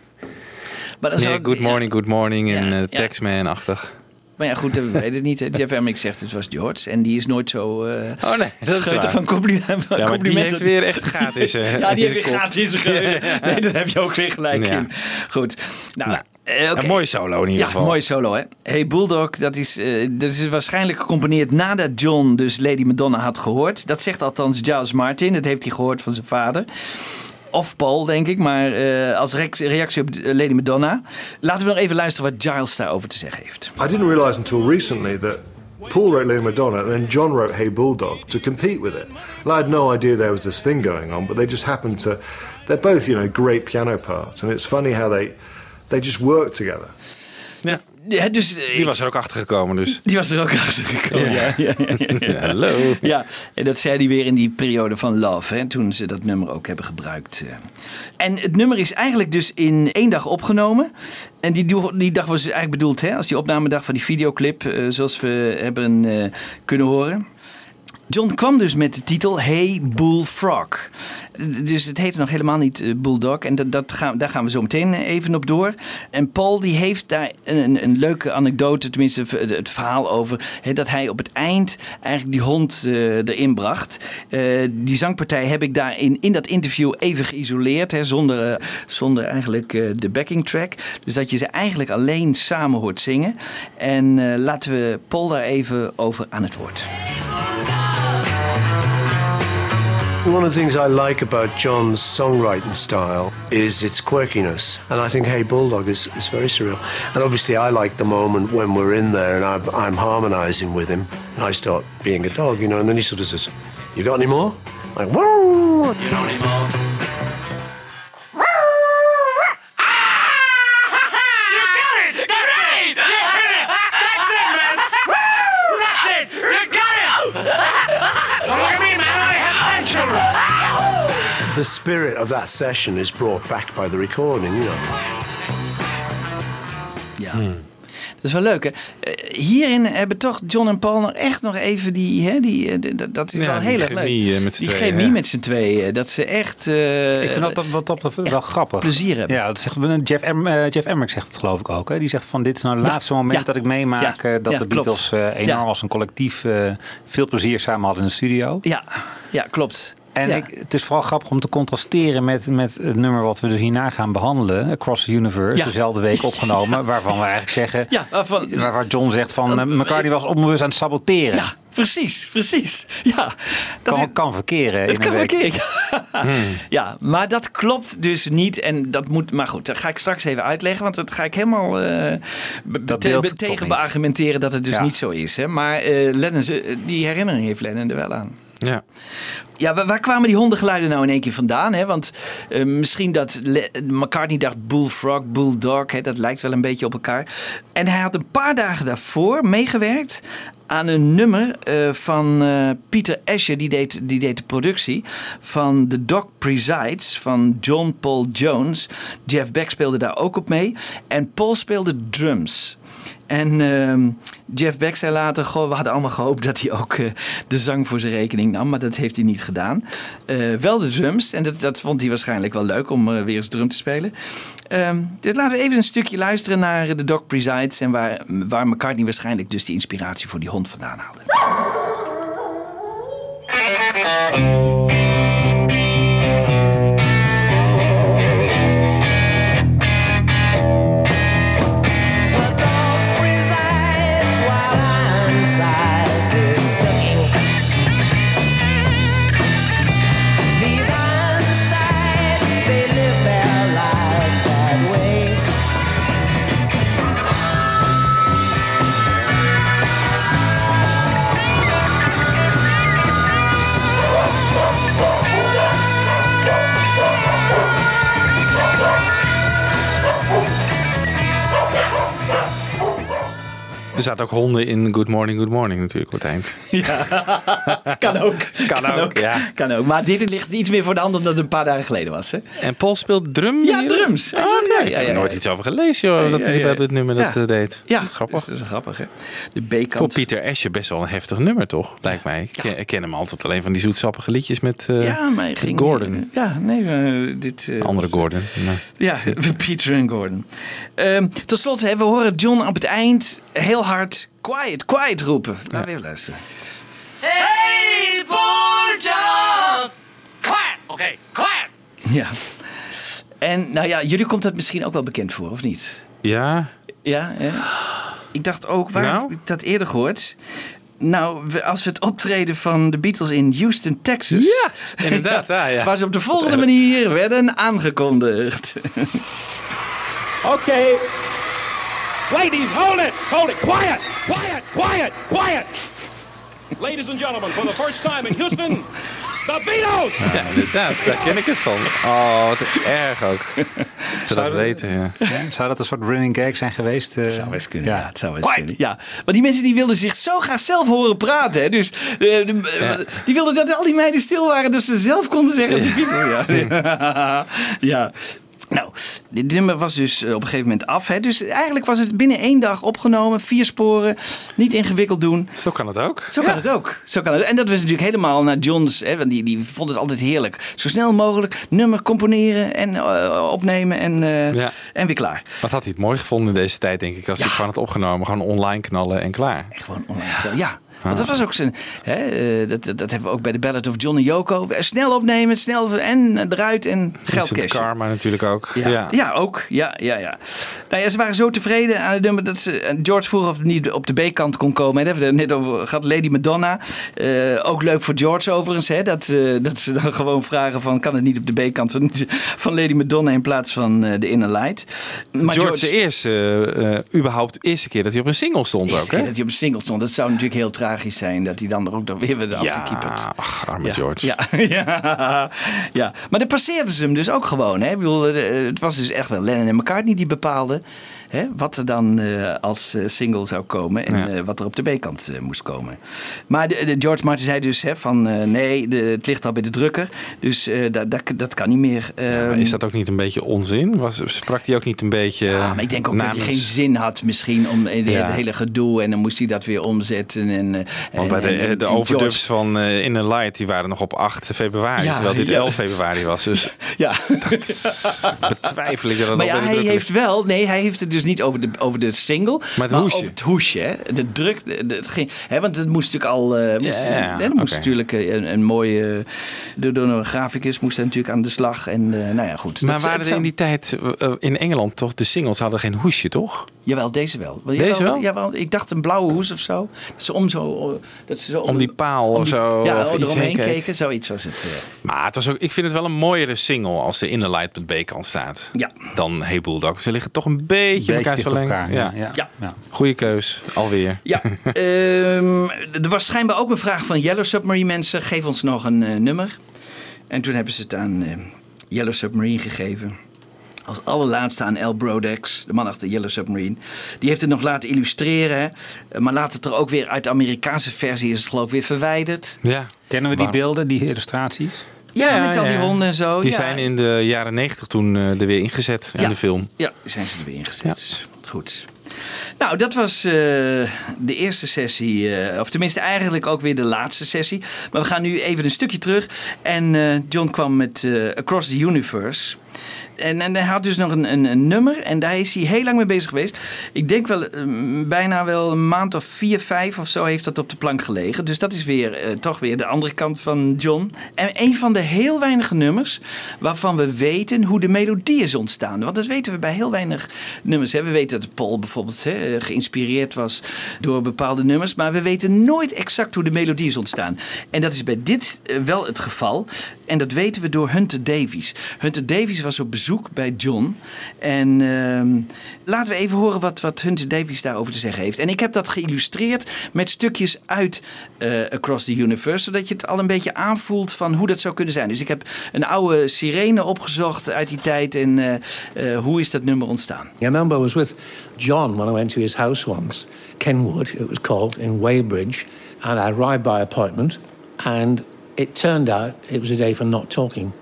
maar, dan zou, good morning, good morning en Ja, ja. Taxman-achtig. Maar ja, goed, we weten het niet. Jeff Emmerick zegt het was George. En die is nooit zo eh Oh nee, dat is van complimenten. Ja, maar die complimenten. heeft weer echt in zijn- Ja, die heeft weer in zijn geheugen. Nee, daar heb je ook weer gelijk Ja. in. Goed. Nou, Nou, eh. Een mooie solo in ieder Ja, geval. mooie solo hè. Hey Bulldog, dat is, eh, dat is waarschijnlijk gecomponeerd nadat John dus Lady Madonna had gehoord. Dat zegt althans Giles Martin, dat heeft hij gehoord van zijn vader. Of Paul, denk ik, maar eh, als reac- reactie op eh, Lady Madonna. Laten we nog even luisteren wat Giles daarover te zeggen heeft. I didn't realize until recently that Paul wrote Lady Madonna and then John wrote Hey Bulldog to compete with it. And I had no idea there was this thing going on, but they just happened to. They're both, you know, great piano parts, and it's funny how they they just work together. Ja. Ja, dus, eh, Die was er ook achter gekomen, dus. Die was er ook achter gekomen. Ja. Ja, ja, ja, ja. Hallo. Ja, en dat zei hij weer in die periode van Love, hè, toen ze dat nummer ook hebben gebruikt. eh. En het nummer is eigenlijk dus in één dag opgenomen. En die, die dag was eigenlijk bedoeld hè, als die opnamedag van die videoclip, eh, zoals we hebben eh, kunnen horen. John kwam dus met de titel Hey Bullfrog. Dus het heette nog helemaal niet eh, Bulldog. En dat, dat gaan, daar gaan we zo meteen even op door. En Paul die heeft daar een, een leuke anekdote, tenminste het verhaal over... Dat hij op het eind eigenlijk die hond eh, erin bracht. Eh, die zangpartij heb ik daar in, in dat interview even geïsoleerd. Zonder, eh, zonder eigenlijk eh, de backing track. Dus dat je ze eigenlijk alleen samen hoort zingen. En eh, laten we Paul daar even over aan het woord. One of the things I like about John's songwriting style is its quirkiness. And I think Hey Bulldog is, is very surreal. And obviously, I like the moment when we're in there and I'm, I'm harmonizing with him. And I start being a dog, you know, and then he sort of says, You got any more? Like, whoa! You know any more? The spirit of that session is brought back by the recording, you know. Ja. Dat is wel leuk, hè? Eh, Hierin hebben toch John en Paul nog echt nog even die... Hè, die eh, dat- is Ja, wel heel erg leuk. chemie, eh, met z'n Die chemie met z'n tweeën. Dat ze echt... eh, ik vind dat, dat wat dat betreft wel grappig. plezier hebben. Ja, dat zegt, Jeff, Em, eh, Jeff Emmerich zegt het geloof ik ook. Hè? Die zegt van dit is nou het laatste moment ja. dat ik meemaak Ja. dat Ja, de. Beatles eh, enorm Ja. als een collectief eh, veel plezier samen hadden in de studio. Ja, ja klopt. En Ja. ik, het is vooral grappig om te contrasteren met, met het nummer wat we dus hierna gaan behandelen. Across the Universe, Ja. dezelfde week opgenomen. Waarvan we eigenlijk zeggen, waarvan- waar, waar John zegt van McCartney was onbewust aan het saboteren. Ja, precies, precies. Ja, dat kan, kan verkeren Het kan week. verkeerd. Ja, maar dat klopt dus niet. En dat moet. Maar goed, dat ga ik straks even uitleggen. Want dat ga ik helemaal eh, be- tegen beargumenteren dat het dus niet zo is. Hè? Maar Lennon, die herinnering heeft Lennon er wel aan. Ja. Ja, waar, kwamen die hondengeluiden nou in één keer vandaan? Hè? Want eh, misschien dat McCartney dacht bullfrog, bulldog, hè, dat lijkt wel een beetje op elkaar. En hij had een paar dagen daarvoor meegewerkt aan een nummer eh, van eh, Peter Asher, die deed, die deed de productie, van The Dog Presides van John Paul Jones. Jeff Beck speelde daar ook op mee. En Paul speelde drums. En ehm, Jeff Beck zei later: Goh, we hadden allemaal gehoopt dat hij ook eh, de zang voor zijn rekening nam. Maar dat heeft hij niet gedaan. Eh, wel de drums. En dat, dat vond hij waarschijnlijk wel leuk om eh, weer eens drum te spelen. Dus laten we even een stukje luisteren naar The Dog Presides. En waar, waar McCartney waarschijnlijk dus die inspiratie voor die hond vandaan haalde. Zaten ook honden in Good Morning, Good Morning natuurlijk op het eind. Kan ook. Kan ook, ja. Kan ook. Maar dit ligt iets meer voor de hand omdat het een paar dagen geleden was. Hè? En Paul speelt drum? Ja, hier? drums. Oh, Ja, kijk, ja, ja, Ik heb ja. nooit iets over gelezen, joh, dat Ja, hij ja, bij ja. dit nummer dat Ja. eh, deed. Ja, Grappig. Dat is grappig, hè? De B-kant. Voor Pieter Asje best wel een heftig nummer, toch? Lijkt mij. Ik ken, hem altijd alleen van die zoetsappige liedjes met eh, Ja, maar ging... Gordon. Ja, nee, eh, dit... eh, Andere was- Gordon. Ja, Peter en Gordon. Ehm tot slot, hè, we horen John op het eind heel hard quiet, quiet roepen. Laten we even luisteren. Hey, bulldog! Quiet! Okay, quiet! Ja. En nou ja, jullie komt dat misschien ook wel bekend voor, of niet? Ja, Ja, hè? Ik dacht ook, waar Nou? heb ik dat eerder gehoord? Nou, we- als we het optreden van de Beatles in Houston, Texas. Ja, inderdaad, ja, ja. Waar ze op de volgende manier werden aangekondigd. Okay. Ladies, hold it! Hold it! Quiet! Quiet! Quiet! Quiet! Ladies and gentlemen, for the first time in Houston, the Beatles! Ja, inderdaad, daar ken ik het van. Oh, wat erg ook. Ze dat weten, ja. Ja, Zou dat een soort running gag zijn geweest? Het zou best kunnen. Ja, het zou best kunnen. Ja, maar die mensen die wilden zich zo graag zelf horen praten. Hè? Dus eh, de- Ja. die wilden dat al die meiden stil waren, dat ze zelf konden zeggen. Ja. ja. Nou, dit nummer was dus eh, op een gegeven moment af. Hè? Dus eigenlijk was het binnen één dag opgenomen. Vier sporen. Niet ingewikkeld doen. Zo kan het ook. Zo kan het ook. Zo kan het. En dat was natuurlijk helemaal naar Johns. Hè, want die, die vond het altijd heerlijk. Zo snel mogelijk nummer componeren en eh, opnemen en, eh, Ja. en weer klaar. Wat had hij het mooi gevonden in deze tijd, denk ik. Als hij het gewoon had opgenomen. Gewoon online knallen en klaar. Gewoon online. Ja. Want dat was ook zijn. Hè, eh, dat, dat hebben we ook bij de Ballad of John en Yoko. Snel opnemen, snel en eruit en geld cashen. Karma natuurlijk ook. Ja. Ja. Ja. ook. Ja, ja, ja. Nou ja, ze waren zo tevreden aan het nummer dat ze. en George vroeg of het niet op de B-kant kon komen. Daar hebben we het net over gehad. Lady Madonna. Eh, ook leuk voor George overigens. Hè, dat, eh, dat ze dan gewoon vragen: van, kan het niet op de B-kant van, van Lady Madonna in plaats van eh, de Inner Light? Maar George, de eerste, eh, eh, überhaupt de eerste keer dat hij op een single stond eerste ook, keer hè? dat hij op een single stond. Dat zou natuurlijk heel tragisch zijn dat hij dan er ook nog weer werd afgekieperd. ach, arme ja. George. Ja, ja, ja. Maar dan passeerden ze hem dus ook gewoon. Hè? Ik bedoel, eh, het was dus echt wel Lennon en McCartney die bepaalden hè, wat er dan eh, als eh, single zou komen en Ja. eh, wat er op de B-kant moest komen. Maar de, de George Martin zei dus hè, van nee, de, het ligt al bij de drukker, dus dat, dat, dat kan niet meer. Maar Ehm, is dat ook niet een beetje onzin? Was, sprak hij ook niet een beetje ja, maar ik denk ook dat hij geen zin had misschien om Ja. het hele gedoe en dan moest hij dat weer omzetten. En, Want bij en- de, de George- overdubs van In the Light, die waren nog op 8 februari. Ja, terwijl dit ja. 11 februari was. Dus Ja. betwijfel ik dat het Maar ja, bij de hij heeft wel. Nee, hij heeft het dus niet over de, over de single. Maar het hoesje. over het hoesje. Hè? De druk. De, de- het ging, hè, want het moest natuurlijk al. eh moest, Ja, hè, er moest natuurlijk een, een mooie. Door, door een graficus moest hij natuurlijk aan de slag. En eh, nou ja, goed. Maar Dat- waren er in die tijd eh, in Engeland toch de singles hadden geen hoesje, toch? Jawel, deze wel. Deze wel? Jawel, ik dacht een blauwe hoes of zo. Dat ze om zo. Dat ze zo Om die paal of die- zo, Ja, of iets eromheen heen keken. Zoiets was het. Maar het was ook, ik vind het wel een mooiere single als de Inner Light de B-kant staat. Ja. Dan Hey Bulldog. Ze liggen toch een Beetje elkaar dicht op verlengd. elkaar, Ja. ja, ja. Ja. Goeie keus, alweer. Ja, ehm, er was schijnbaar ook een vraag van Yellow Submarine mensen. Geef ons nog een eh, nummer. En toen hebben ze het aan eh, Yellow Submarine gegeven. Als allerlaatste aan L. Brodex, de man achter Yellow Submarine. Die heeft het nog laten illustreren. hè. Eh, Maar laat het er ook weer uit de Amerikaanse versie is het geloof ik weer verwijderd. Ja. Kennen we die Waarom? beelden, die illustraties? Ja, met al die honden en zo. Die ja. zijn in de jaren 90 toen eh, er weer ingezet in Ja. de film. Ja, zijn ze er weer ingezet. Goed. Nou, dat was eh, de eerste sessie. eh, of tenminste, eigenlijk ook weer de laatste sessie. Maar we gaan nu even een stukje terug. En eh, John kwam met eh, Across the Universe. En, en hij had dus nog een, een, nummer. En daar is hij heel lang mee bezig geweest. Ik denk wel eh, bijna wel een maand of vier, vijf of zo heeft dat op de plank gelegen. Dus dat is weer eh, toch weer de andere kant van John. En een van de heel weinige nummers waarvan we weten hoe de melodie is ontstaan. Want dat weten we bij heel weinig nummers. Hè. We weten dat Paul bijvoorbeeld hè, geïnspireerd was door bepaalde nummers. Maar we weten nooit exact hoe de melodie is ontstaan. En dat is bij dit eh, wel het geval. En dat weten we door Hunter Davies. Hunter Davies was op bezoek bij John. En ehm, laten we even horen wat, wat Hunter Davies daarover te zeggen heeft. En ik heb dat geïllustreerd met stukjes uit eh, Across the Universe. Zodat je het al een beetje aanvoelt van hoe dat zou kunnen zijn. Dus ik heb een oude sirene opgezocht uit die tijd. En eh, eh, hoe is dat nummer ontstaan? I was with John when I went to his house once, Kenwood, it was called, in Weybridge, and I arrived by appointment, and it turned out it was a day for not talking.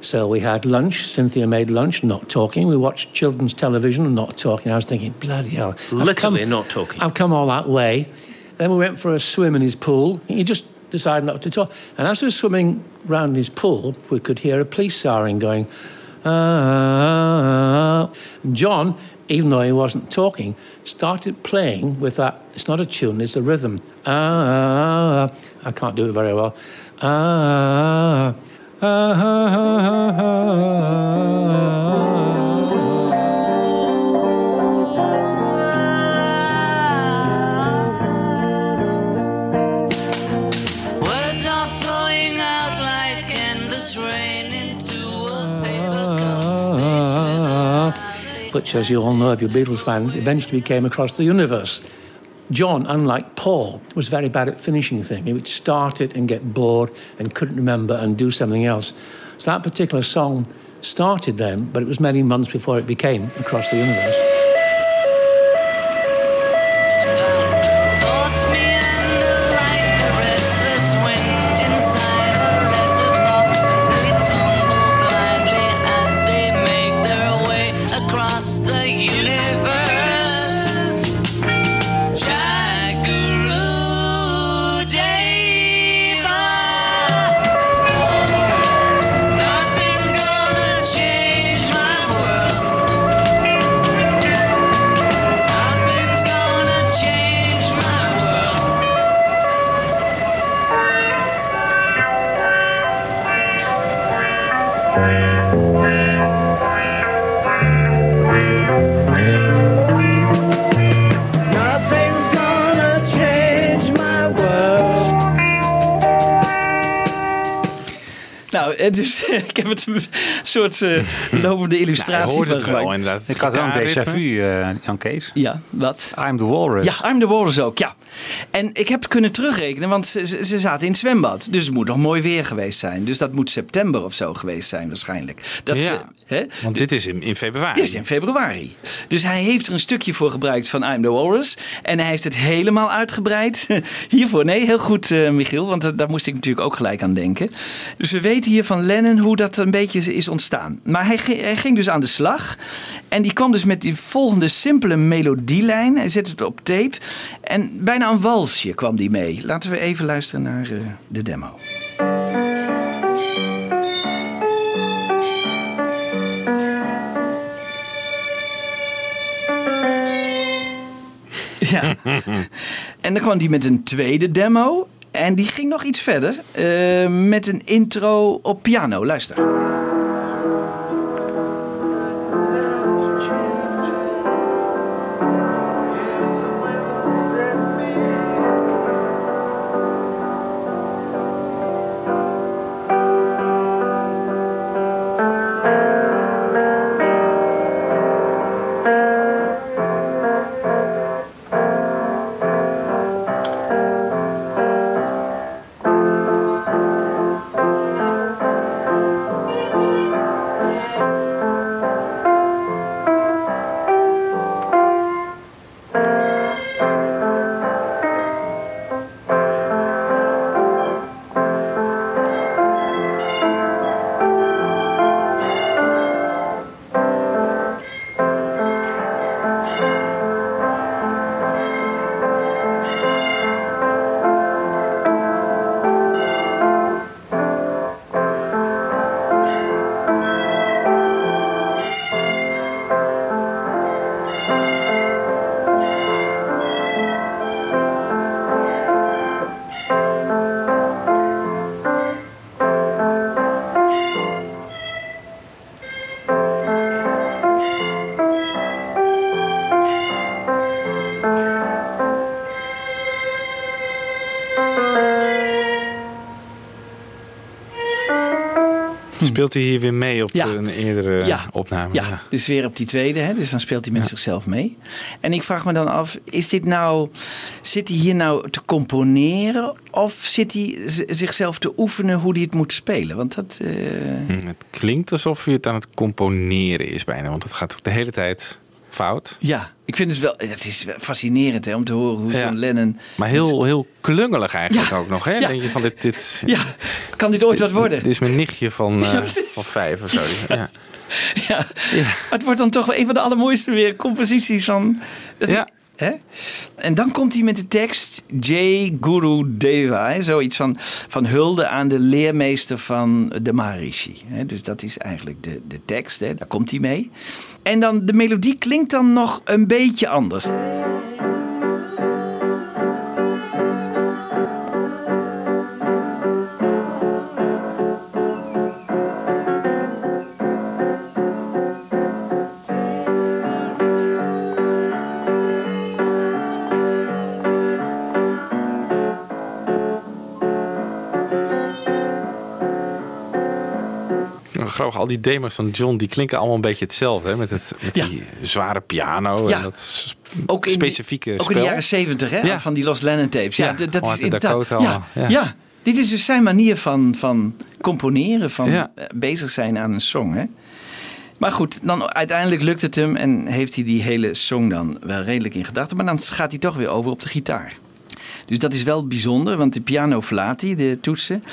So we had lunch. Cynthia made lunch, not talking. We watched children's television, not talking. I was thinking, bloody hell. I've Literally come- not talking. I've come all that way. Then we went for a swim in his pool. He just decided not to talk. And as we were swimming round his pool, we could hear a police siren going, ah. John, even though he wasn't talking, started playing with that. It's not a tune, it's a rhythm. Ah, I can't do it very well ah, ah, ah, ah which, as you all know if you're Beatles fans, eventually came across the universe. John, unlike Paul, was very bad at finishing things. He would start it and get bored and couldn't remember and do something else. So that particular song started then, but it was many months before it became Across the Universe. Het is, ik heb het soort eh, lopende illustratie van gemaakt. inderdaad. Ik had wel een déjà vu, Jan Kees. Ja, wat? I'm the Walrus. Ja, I'm the Walrus ook, ja. En ik heb kunnen terugrekenen, want ze, ze- zaten in het zwembad. Dus het moet nog mooi weer geweest zijn. Dus dat moet september of zo geweest zijn waarschijnlijk. Dat Ja, ze, hè? Want dit is in, in februari. Dit is in februari. Dus hij heeft er een stukje voor gebruikt van I'm the Walrus. En hij heeft het helemaal uitgebreid hiervoor. Nee, heel goed eh, Michiel, want daar moest ik natuurlijk ook gelijk aan denken. Dus we weten hier van Lennon hoe dat een beetje is ontstaan. Maar hij, hij ging dus aan de slag. En die kwam dus met die volgende simpele melodielijn. Hij zette het op tape. En bijna een walsje kwam die mee. Laten we even luisteren naar eh, de demo. Ja. En dan kwam die met een tweede demo. En die ging nog iets verder. eh, met een intro op piano. Luister. Speelt hij hier weer mee op Ja. een eerdere Ja. opname? Ja, dus weer op die tweede. Hè? Dus dan speelt hij met zichzelf mee. En ik vraag me dan af, is dit nou, zit hij hier nou te componeren? Of zit hij zichzelf te oefenen hoe hij het moet spelen? Want dat... eh, Hm, Het klinkt alsof hij het aan het componeren is bijna. Want het gaat ook de hele tijd fout. Ja, ik vind het wel... Het is fascinerend hè, om te horen hoe Ja. zo'n Lennon... Maar heel, heel klungelig eigenlijk Ja. ook nog. Hè? Ja. Denk je van dit, dit, Ja, kan dit ooit wat worden? dit is mijn nichtje van, eh, van vijf of zo. Ja. Ja. Het wordt dan toch wel een van de allermooiste weer composities van. Ja. Hè? En dan komt hij met de tekst J. Guru Deva. Zoiets van, van hulde aan de leermeester van de Maharishi. Hè? Dus dat is eigenlijk de, de tekst. Hè? Daar komt hij mee. En dan de melodie klinkt dan nog een beetje anders. Grappig. Al die demos van John die klinken allemaal een beetje hetzelfde. Hè? Met, het, met die zware piano Ja. en dat Ook in, specifieke ook in de jaren zeventig, hè? Ja. Van die Los Lennon tapes. Ja, dat gewoon is Dakota ja, ja. Dit is dus zijn manier van, van componeren, van Ja. eh, bezig zijn aan een song, hè? Maar goed, dan uiteindelijk lukt het hem en heeft hij die hele song dan wel redelijk in gedachten. Maar dan gaat hij toch weer over op de gitaar. Dus dat is wel bijzonder, want de piano verlaat hij, de toetsen.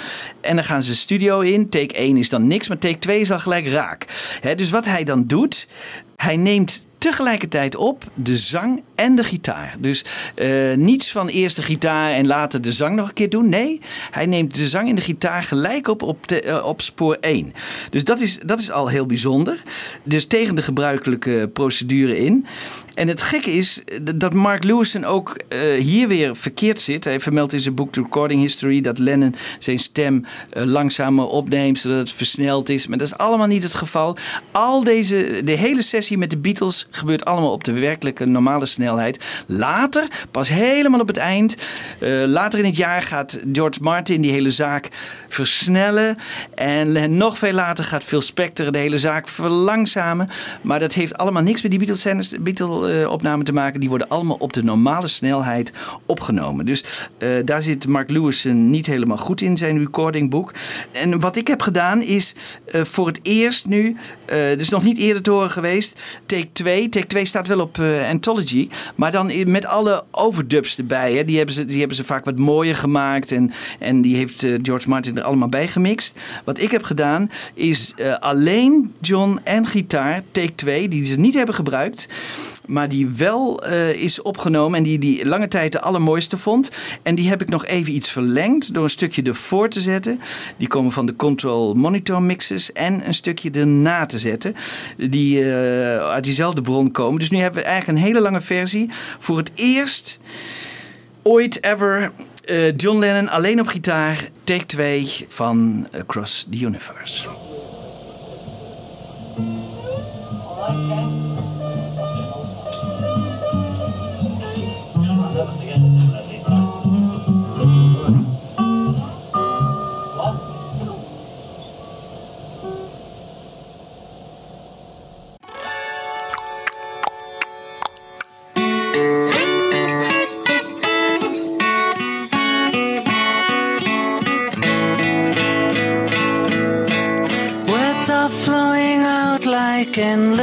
En dan gaan ze studio in. Take 1 is dan niks, maar take 2 is al gelijk raak. Hè, dus wat hij dan doet, hij neemt tegelijkertijd op de zang en de gitaar. Dus eh, niets van eerst de gitaar en later de zang nog een keer doen. Nee, hij neemt de zang en de gitaar gelijk op op, eh, op spoor 1. Dus dat is, dat is al heel bijzonder. Dus tegen de gebruikelijke procedure in. En het gekke is eh, dat Mark Lewison ook eh, hier weer verkeerd zit. Hij vermeldt in zijn boek The Recording History dat Lennon zijn stem eh, langzamer opneemt, zodat het versneld is. Maar dat is allemaal niet het geval. Al deze, de hele sessie met de Beatles gebeurt allemaal op de werkelijke normale snelheid. Later, pas helemaal op het eind, later in het jaar gaat George Martin die hele zaak versnellen. En nog veel later gaat Phil Spector de hele zaak verlangzamen. Maar dat heeft allemaal niks met die Beatles- Beatle-opnamen te maken. Die worden allemaal op de normale snelheid opgenomen. Dus eh, daar zit Mark Lewison niet helemaal goed in zijn recordingboek. En wat ik heb gedaan is eh, voor het eerst nu, eh dus nog niet eerder te horen geweest, take 2. Take 2 staat wel op eh, Anthology, maar dan met alle overdubs erbij. Hè. Die, hebben ze, die hebben ze vaak wat mooier gemaakt en, en die heeft eh, George Martin er allemaal bij gemixt. Wat ik heb gedaan is eh, alleen John en gitaar, take 2, die ze niet hebben gebruikt. Maar die wel eh, is opgenomen en die die lange tijd de allermooiste vond. En die heb ik nog even iets verlengd door een stukje ervoor te zetten. Die komen van de Control Monitor mixes. En een stukje erna te zetten. Die eh, uit diezelfde bron komen. Dus nu hebben we eigenlijk een hele lange versie. Voor het eerst ooit ever eh, John Lennon alleen op gitaar. Take 2 van Across the Universe. Words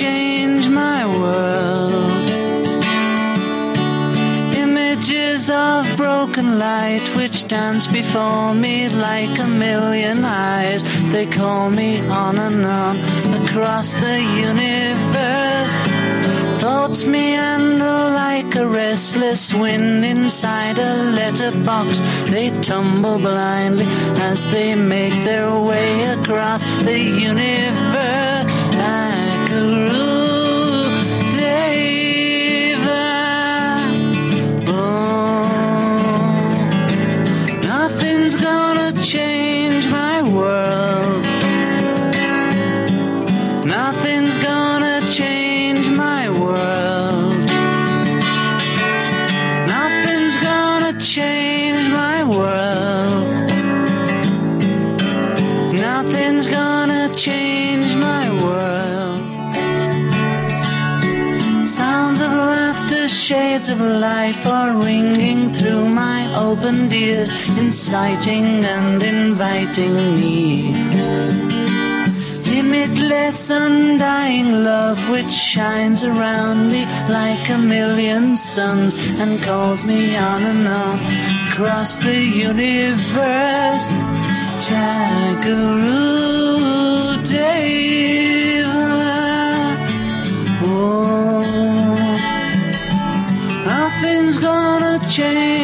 Change my world. Images of broken light which dance before me like a million eyes. They call me on and on across the universe. Thoughts meander like a restless wind inside a letterbox. They tumble blindly as they make their way across the universe. Change opened ears, inciting and inviting me. Limitless, undying love which shines around me like a million suns and calls me on and on across the universe. Jackaroo Dave. Oh, nothing's gonna change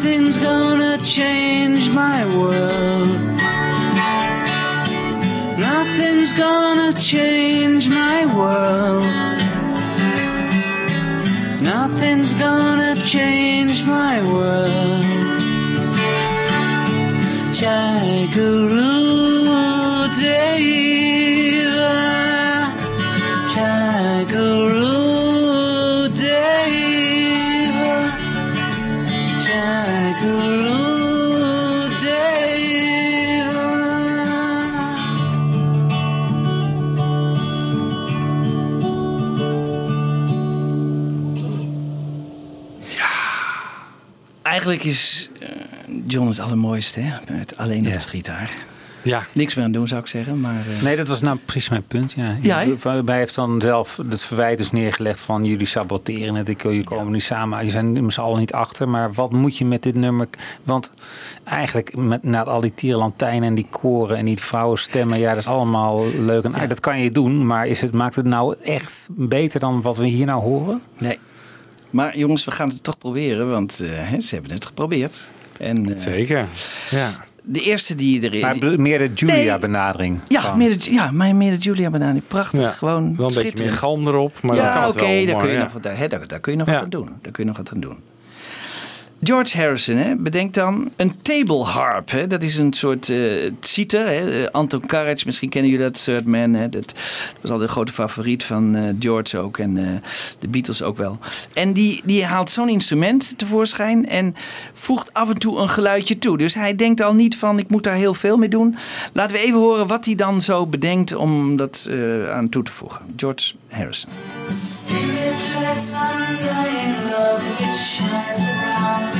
Nothing's gonna change my world. Nothing's gonna change my world. Nothing's gonna change my world. Jackaroo Eigenlijk is eh, John het allermooiste, hè? Met alleen op de gitaar. Ja. Niks meer aan doen, zou ik zeggen. Maar, eh, Nee, dat was nou precies mijn punt. Ja. Ja? Waarbij heeft dan zelf het verwijt dus neergelegd van jullie saboteren het. Ik, jullie komen niet samen. Je zijn z'n allen niet achter. Maar wat moet je met dit nummer? Want eigenlijk met, na al die tierenlantijnen en die koren en die vrouwenstemmen. Ja, dat is allemaal leuk en aardig. Dat kan je doen. Maar is het, maakt het nou echt beter dan wat we hier nou horen? Nee. Maar jongens, we gaan het toch proberen, want eh, hè, ze hebben het geprobeerd. En, eh, Zeker. Ja. De eerste die erin. Maar die- meer de Julia-benadering. Ja, van- meer de, ja, maar meer de Julia Banani. Prachtig. Ja, Gewoon Wel een beetje schitterend. meer galm erop, maar ja, oké, wel. daar, mooi, kun je ja. nog, wat- daar, hè, daar, daar kun je nog Ja. wat aan doen. Daar kun je nog wat aan doen. George Harrison, hè, bedenk dan een table harp. Hè, dat is een soort eh citer. Hè, eh, Anton Courage, misschien kennen jullie dat, Third Man. Hè, dat was altijd een grote favoriet van eh, George ook en de Beatles ook wel. En die, die haalt zo'n instrument tevoorschijn en voegt af en toe een geluidje toe. Dus hij denkt al niet van ik moet daar heel veel mee doen. Laten we even horen wat hij dan zo bedenkt om dat aan toe te voegen. George Harrison. Limitless undying love which shines around. me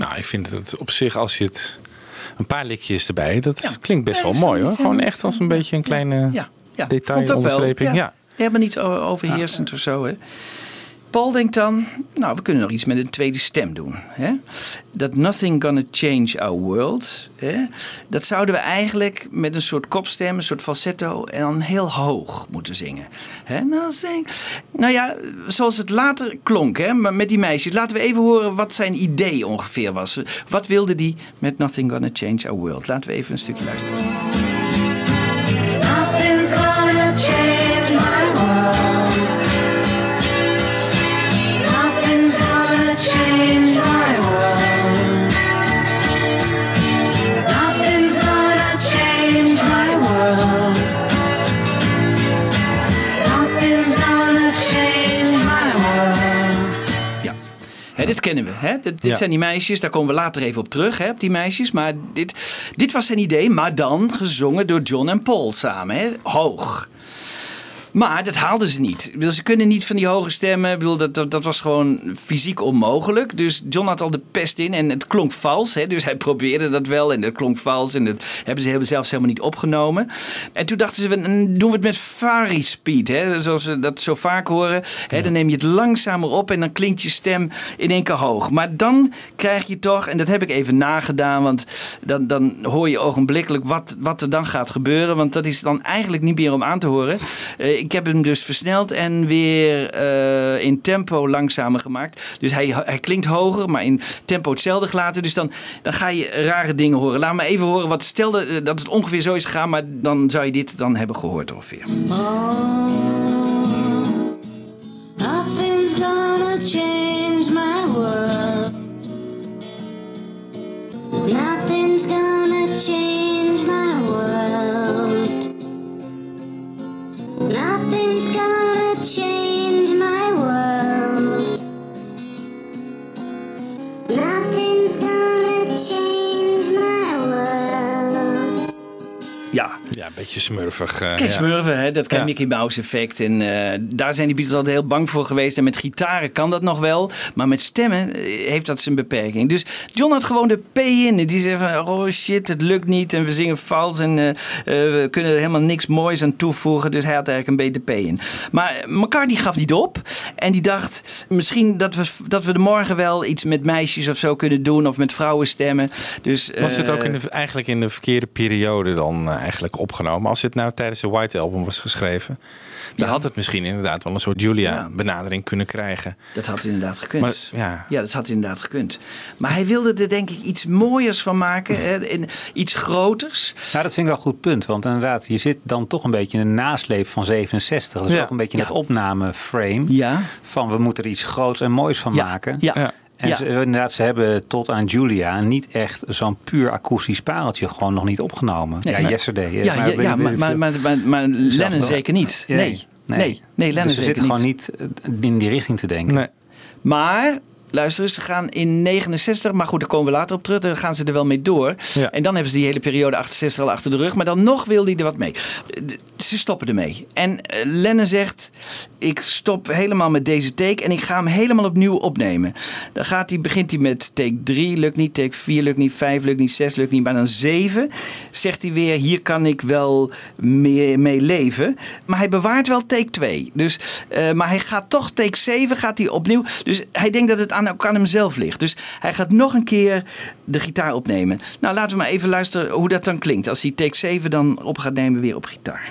Nou, ik vind het op zich, als je het een paar likjes erbij, dat klinkt best wel mooi hoor. Gewoon echt als een beetje een kleine Ja, ja. Detailonderstreping. Ja. Ja, maar niet overheersend of zo. Hè. Paul denkt dan, nou, we kunnen nog iets met een tweede stem doen. Dat Nothing Gonna Change Our World. Hè? Dat zouden we eigenlijk met een soort kopstem, een soort falsetto... en dan heel hoog moeten zingen. Hè? Nothing... Nou ja, zoals het later klonk hè? maar met die meisjes. Laten we even horen wat zijn idee ongeveer was. Wat wilde die met Nothing Gonna Change Our World? Laten we even een stukje luisteren. Dit kennen we. Hè? Dit, dit Ja. zijn die meisjes, daar komen we later even op terug, hè, op die meisjes. Maar dit, dit was zijn idee, maar dan gezongen door John en Paul samen. Hè? Hoog. Maar dat haalden ze niet. Bedoel, ze kunnen niet van die hoge stemmen. Ik bedoel, dat, dat, dat was gewoon fysiek onmogelijk. Dus John had al de pest in en het klonk vals. Hè? Dus hij probeerde dat wel en dat klonk vals. En dat hebben ze hebben zelfs helemaal niet opgenomen. En toen dachten ze, doen we het met Fari Speed. Hè? Zoals we dat zo vaak horen. Hè? Dan neem je het langzamer op en dan klinkt je stem in één keer hoog. Maar dan krijg je toch, en dat heb ik even nagedaan. Want dan, dan hoor je ogenblikkelijk wat, wat er dan gaat gebeuren. Want dat is dan eigenlijk niet meer om aan te horen. Eh, ik heb hem dus versneld en weer eh, in tempo langzamer gemaakt. Dus hij, hij klinkt hoger, maar in tempo hetzelfde gelaten. Dus dan, dan ga je rare dingen horen. Laat me even horen wat stelde eh, dat het ongeveer zo is gegaan, maar dan zou je dit dan hebben gehoord ongeveer. Nothing's gonna change my world. Nothing's gonna change my world. Nothing's gonna change my world. Nothing's gonna change my world. Ja. Beetje smurfig. eh, Kijk, ja. smurfen, hè, dat kan Ja. Mickey Mouse effect. En eh, daar zijn die Beatles altijd heel bang voor geweest. En met gitaren kan dat nog wel. Maar met stemmen eh, heeft dat zijn beperking. Dus John had gewoon de P in. Die zei van, oh shit, het lukt niet. En we zingen vals. En we kunnen er helemaal niks moois aan toevoegen. Dus hij had eigenlijk een beetje de P in. Maar McCartney gaf niet op. En die dacht, misschien dat we, dat we er morgen wel iets met meisjes of zo kunnen doen. Of met vrouwenstemmen. Dus, Was het ook in de, eigenlijk in de verkeerde periode dan eigenlijk opgenomen? Als het nou tijdens de White Album was geschreven, dan had het misschien inderdaad wel een soort Julia-benadering kunnen krijgen. Dat had inderdaad gekund. Maar, ja. Ja, dat had inderdaad gekund. Maar hij wilde er denk ik iets mooiers van maken. Hè, in, iets groters. Nou, dat vind ik wel een goed punt. Want inderdaad, je zit dan toch een beetje in de nasleep van 67. Dat is Ja. ook een beetje Ja. het opnameframe. Ja. Van we moeten er iets groots en moois van maken. Ja. En Ja. ze, inderdaad, ze hebben tot aan Julia niet echt zo'n puur akoestisch pareltje gewoon nog niet opgenomen. Nee, ja, maar- Yesterday. eh, Ja, ja, ja, maar, maar, maar, maar, maar Lennon zeker niet. Nee, nee, nee, Lennon dus ze zeker zitten gewoon niet eh, in die richting te denken. Maar, luister eens, ze gaan in 69, maar goed, daar komen we later op terug. Dan gaan ze er wel mee door. En dan hebben ze die hele periode 68 al achter de rug. Maar dan nog wil hij er wat mee. Ze stoppen ermee. En eh, Lennon zegt, ik stop helemaal met deze take en ik ga hem helemaal opnieuw opnemen. Dan gaat hij, begint hij met take 3, lukt niet. Take 4 lukt niet. 5 lukt niet. 6 lukt niet. Maar dan 7 zegt hij weer, hier kan ik wel mee, mee leven. Maar hij bewaart wel take 2. Dus, eh, maar hij gaat toch take 7 gaat hij opnieuw. Dus hij denkt dat het aan, aan hemzelf ligt. Dus hij gaat nog een keer de gitaar opnemen. Nou, laten we maar even luisteren hoe dat dan klinkt. Als hij take 7 dan op gaat nemen weer op gitaar.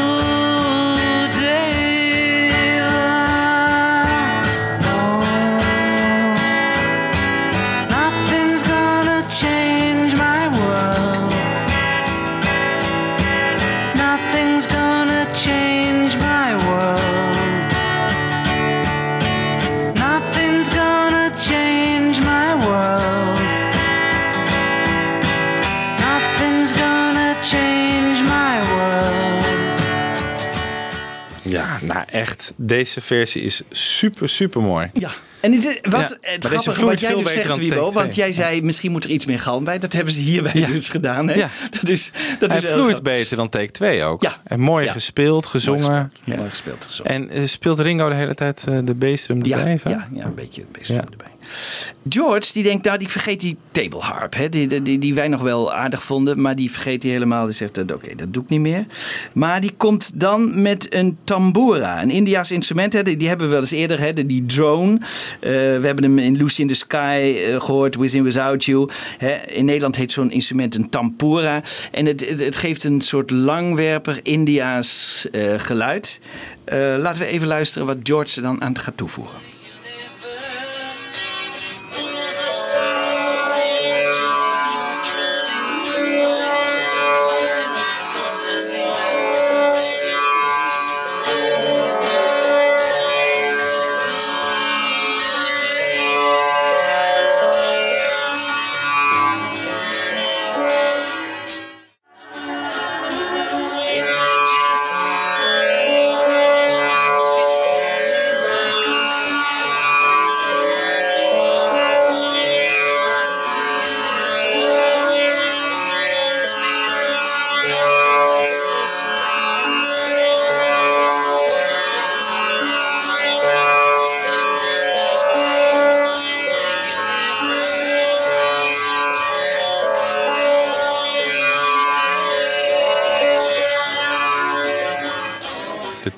echt. Deze versie is super, super mooi. Ja. En het, is- wat Ja, het grappige wat jij veel dus zegt, take want jij zei misschien moet er iets meer galm bij. Dat hebben ze hierbij Ja. dus gedaan. Hè? Ja. Dat is, dat Hij is vloeit beter dan take 2 ook. Ja. En mooi gespeeld, gezongen. Ja. Mooi gespeeld. gezongen. En eh, speelt Ringo de hele tijd eh, de bassdrum Ja, erbij? ja, ja, een beetje best Ja. erbij. George, die denkt, nou, die vergeet die table harp. Hè, die, die, die, wij nog wel aardig vonden. Maar die vergeet hij helemaal. Die zegt, oké, dat doe ik niet meer. Maar die komt dan met een tambura. Een Indiaas instrument. Hè, die, die hebben we wel eens eerder. Hè, die drone. Eh, we hebben hem in Lucy in the Sky eh, gehoord. Within Without You. Hè, in Nederland heet zo'n instrument een tampura. En het, het, geeft een soort langwerper Indiaas eh, geluid. Laten we even luisteren wat George er dan aan gaat toevoegen.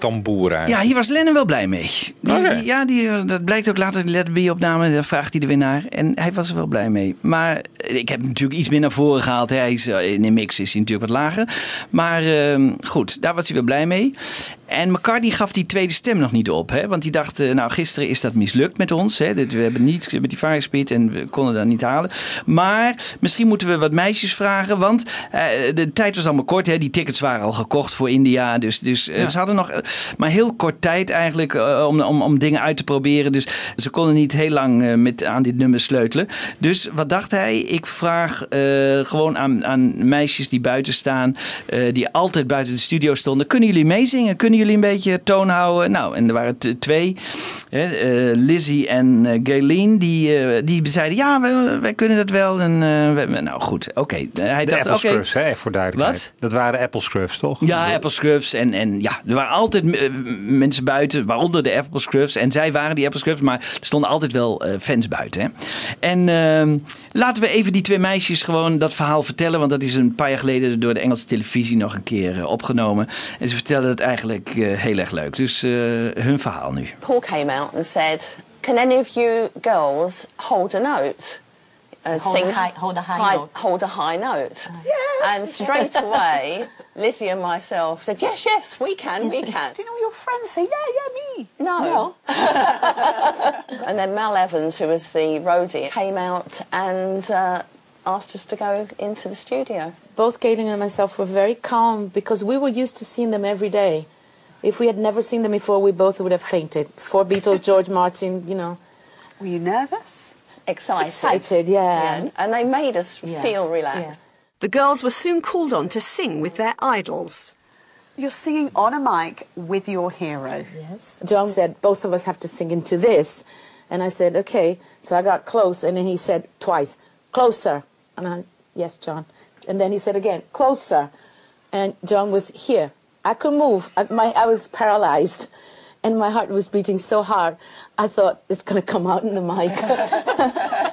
Tamboera. Ja, hier was Lennon wel blij mee. Die- ja, die, eh, dat blijkt ook later in de Let It Be-opname. Daar vraagt hij er weer naar. En hij was er wel blij mee. Maar eh, ik heb natuurlijk iets meer naar voren gehaald. Hij is, eh, in de mix is hij natuurlijk wat lager. Maar eh, goed, daar was hij wel blij mee. En McCartney gaf die tweede stem nog niet op. Hè? Want die dacht, eh, nou gisteren is dat mislukt met ons. Hè? We hebben niet met die Fire Speed en we konden dat niet halen. Maar misschien moeten we wat meisjes vragen. Want eh, de tijd was allemaal kort. Hè? Die tickets waren al gekocht voor India. Dus, dus eh, Ja. ze hadden nog maar heel kort tijd eigenlijk om, om, om dingen uit te proberen. Dus ze konden niet heel lang met, aan dit nummer sleutelen. Dus wat dacht hij? Ik vraag gewoon aan, aan meisjes die buiten staan. die altijd buiten de studio stonden. Kunnen jullie meezingen? Kunnen jullie een beetje toon houden? Nou, en er waren twee. Eh, Lizzie en eh Gayleen. Die, eh, die zeiden ja, wij, wij kunnen dat wel. En, we- nou goed, oké. Hij De dacht, Apple oké. Scruffs, hè, voor duidelijkheid. Wat? Dat waren Apple Scruffs, toch? Ja, Apple Scruffs. En, en ja, er waren altijd mensen buiten, waaronder de Apple Scruffs. En zij waren die Apple Scruffs, maar er stonden altijd wel fans buiten. Hè? En ehm, laten we even die twee meisjes gewoon dat verhaal vertellen. Want dat is een paar jaar geleden door de Engelse televisie nog een keer opgenomen. En ze vertellen het eigenlijk eh, heel erg leuk. Dus eh, hun verhaal nu. Paul came out and said, "Can any of you girls hold a note?" Hold a high- hold a high note. Hold a high note. And straight away, Lizzie and myself said, "Yes, yes, we can, we can." Do you know your friends say, yeah, yeah, me? No. and then Mal Evans, who was the roadie, came out and uh, asked us to go into the studio. Both Caitlin and myself were very calm because we were used to seeing them every day. If we had never seen them before, we both would have fainted. Four Beatles, George Martin, you know. Were you nervous? Excited. Excited, yeah. And they made us Yeah. feel relaxed. The girls were soon called on to sing with their idols. You're singing on a mic with your hero. Yes. John said, both of us have to sing into this. And I said, okay. So I got close, and then he said twice, closer. And I, yes, John. And then he said again, closer. And John was here. I couldn't move. I, my, I was paralyzed. And my heart was beating so hard, I thought it's going to come out in the mic.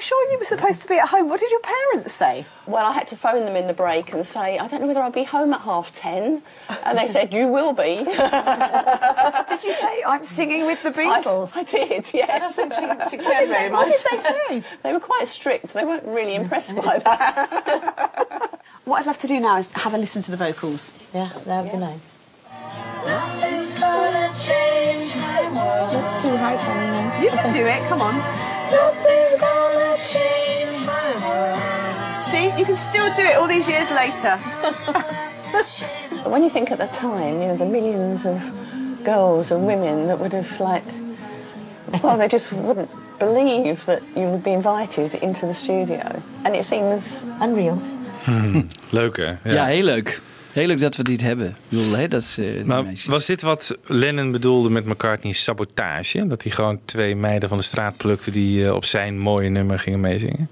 Kelly, I'm sure you were supposed to be at home. What did your parents say? Well, I had to phone them in the break and say, I don't know whether I'll be home at half ten. And they said, You will be. did you say, I'm singing with the Beatles? I, I did, yes. I don't think she, she What cared did very they- much. What did they say? they were quite strict. They weren't really impressed by that. What I'd love to do now is have a listen to the vocals. Yeah, that would be nice. Nothing's gonna change my world. That's too high for me now. You can do it, come on. Nothing's gonna change my world. See, you can still do it all these years later. When you think at the time, you know, the millions of girls and women that would have, like, well, they just wouldn't believe that you would be invited into the studio. And it seems unreal. Leuk hè? Ja. heel leuk. Heel leuk dat we dit hebben. Ik bedoel, hè, dat is, eh, Maar was dit wat Lennon bedoelde met McCartney's sabotage? Dat hij gewoon twee meiden van de straat plukte die eh, op zijn mooie nummer gingen meezingen?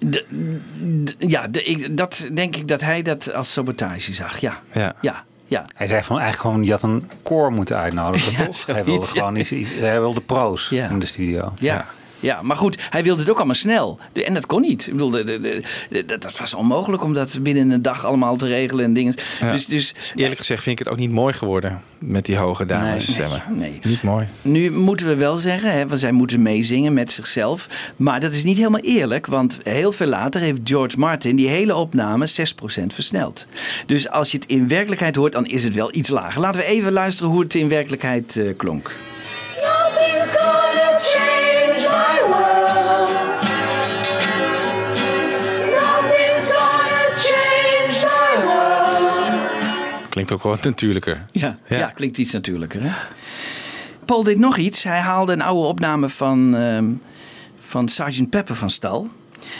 Ja, de- ik, dat denk ik dat hij dat als sabotage zag. Ja. Ja. Ja. ja. Hij zei van eigenlijk gewoon, je had een koor moeten uitnodigen, Ja, toch? Hij wilde gewoon ja. iets, iets- hij wilde pro's in de studio. Ja. Ja, maar goed, hij wilde het ook allemaal snel. En dat kon niet. Ik bedoel, de, de- de- de- dat, dat was onmogelijk om dat binnen een dag allemaal te regelen en dingen. Ja. Dus, dus Eerlijk gezegd vind ik het ook niet mooi geworden met die hoge dames stemmen. nee. Niet mooi. Nu moeten we wel zeggen, hè, want zij moeten meezingen met zichzelf. Maar dat is niet helemaal eerlijk, want heel veel later heeft George Martin die hele opname 6% versneld. Dus als je het in werkelijkheid hoort, dan is het wel iets lager. Laten we even luisteren hoe het in werkelijkheid eh, klonk. Nothing's Klinkt ook wat natuurlijker. Ja, ja. klinkt iets natuurlijker. Hè? Paul deed nog iets. Hij haalde een oude opname van, ehm van Sgt. Pepper van stal.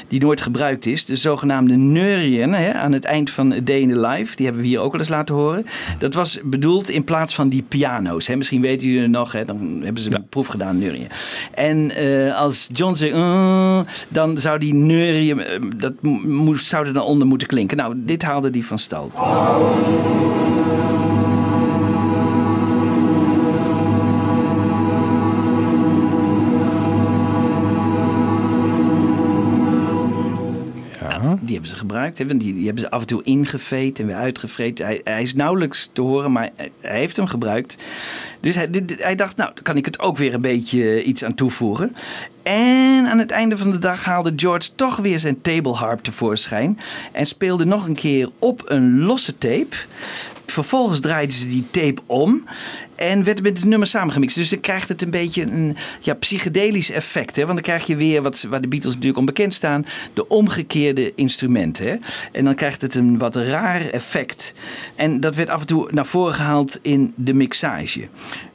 Die nooit gebruikt is. De zogenaamde neurien hè, aan het eind van A Day in the Life. Die hebben we hier ook al eens laten horen. Dat was bedoeld in plaats van die piano's. Hè. Misschien weten jullie nog. Hè, dan hebben ze een proef gedaan, neurien. En eh, als John zegt... "Uh", dan zou die neurien... eh, dat mo- moest, zou er dan onder moeten klinken. Nou, dit haalde die van stal. Hebben ze gebruikt. want Die, die hebben ze af en toe ingeveet en weer uitgevreten. Hij, hij is nauwelijks te horen, maar hij, heeft hem gebruikt. Dus hij, hij dacht, nou, kan ik het ook weer een beetje iets aan toevoegen. En aan het einde van de dag haalde George toch weer zijn tableharp tevoorschijn. En speelde nog een keer op een losse tape. Vervolgens draaiden ze die tape om. En werd met het nummer samengemixt. Dus dan krijgt het een beetje een ja, psychedelisch effect. Hè? Want dan krijg je weer, wat, waar de Beatles natuurlijk onbekend staan... de omgekeerde instrumenten. En dan krijgt het een wat raar effect. En dat werd af en toe naar voren gehaald in de mixage.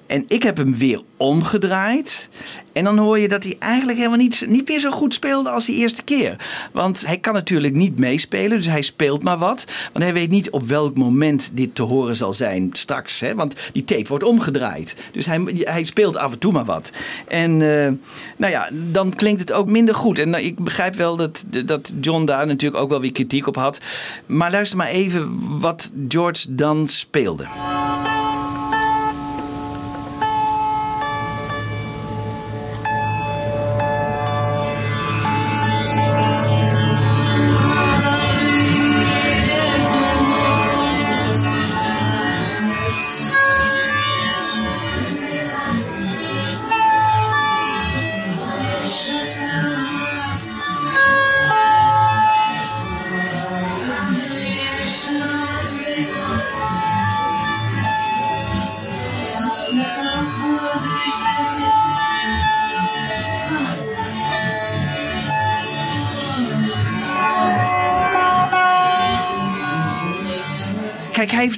En ik heb hem weer omgedraaid. En dan hoor je dat hij eigenlijk helemaal niet, niet meer zo goed speelde als die eerste keer. Want hij kan natuurlijk niet meespelen, dus hij speelt maar wat. Want hij weet niet op welk moment dit te horen zal zijn straks. Hè? Want die tape wordt omgedraaid. Dus hij, hij speelt af en toe maar wat. En eh, nou ja, dan klinkt het ook minder goed. En nou, ik begrijp wel dat, dat John daar natuurlijk ook wel weer kritiek op had. Maar luister maar even wat George dan speelde.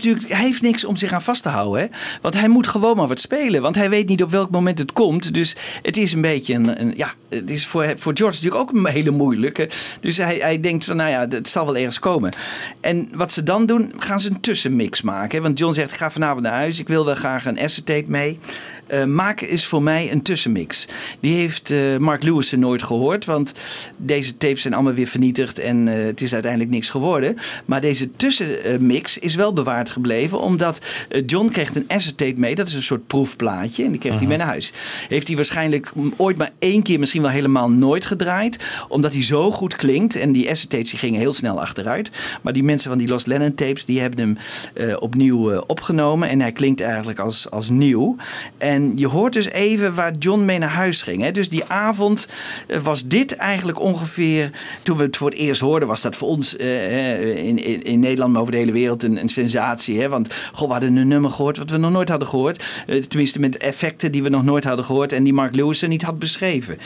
Natuurlijk hij heeft niks om zich aan vast te houden. Hè? Want hij moet gewoon maar wat spelen. Want hij weet niet op welk moment het komt. Dus het is een beetje een. een- ja, het is voor, voor George natuurlijk ook een hele moeilijke. Dus hij, hij denkt van, nou ja, het zal wel ergens komen. En wat ze dan doen, gaan ze een tussenmix maken. Want John zegt, ik ga vanavond naar huis. Ik wil wel graag een acetate mee. Eh, maak is voor mij een tussenmix. Die heeft eh, Mark Lewis er nooit gehoord. Want deze tapes zijn allemaal weer vernietigd. En eh, het is uiteindelijk niks geworden. Maar deze tussenmix is wel bewaard gebleven. Omdat John kreeg een acetate mee. Dat is een soort proefplaatje. En die kreeg hij mee naar huis. Heeft hij waarschijnlijk mm, ooit maar één keer, misschien helemaal nooit gedraaid. Omdat hij zo goed klinkt. En die acetates die gingen heel snel achteruit. Maar die mensen van die Lost Lennon tapes. Die hebben hem eh, opnieuw eh, opgenomen. En hij klinkt eigenlijk als, als nieuw. En je hoort dus even waar John mee naar huis ging. Hè? Dus die avond eh, was dit eigenlijk ongeveer. Toen we het voor het eerst hoorden, was dat voor ons in, in, in Nederland, maar over de hele wereld een, een sensatie. Hè? Want goh, we hadden een nummer gehoord wat we nog nooit hadden gehoord. Eh, tenminste, met effecten die we nog nooit hadden gehoord. En die Mark Lewis niet had beschreven.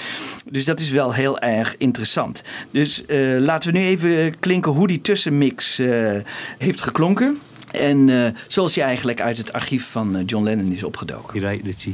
Dus dat is wel heel erg interessant. Dus eh, laten we nu even klinken hoe die tussenmix eh, heeft geklonken. En eh, zoals hij eigenlijk uit het archief van John Lennon is opgedoken. Je.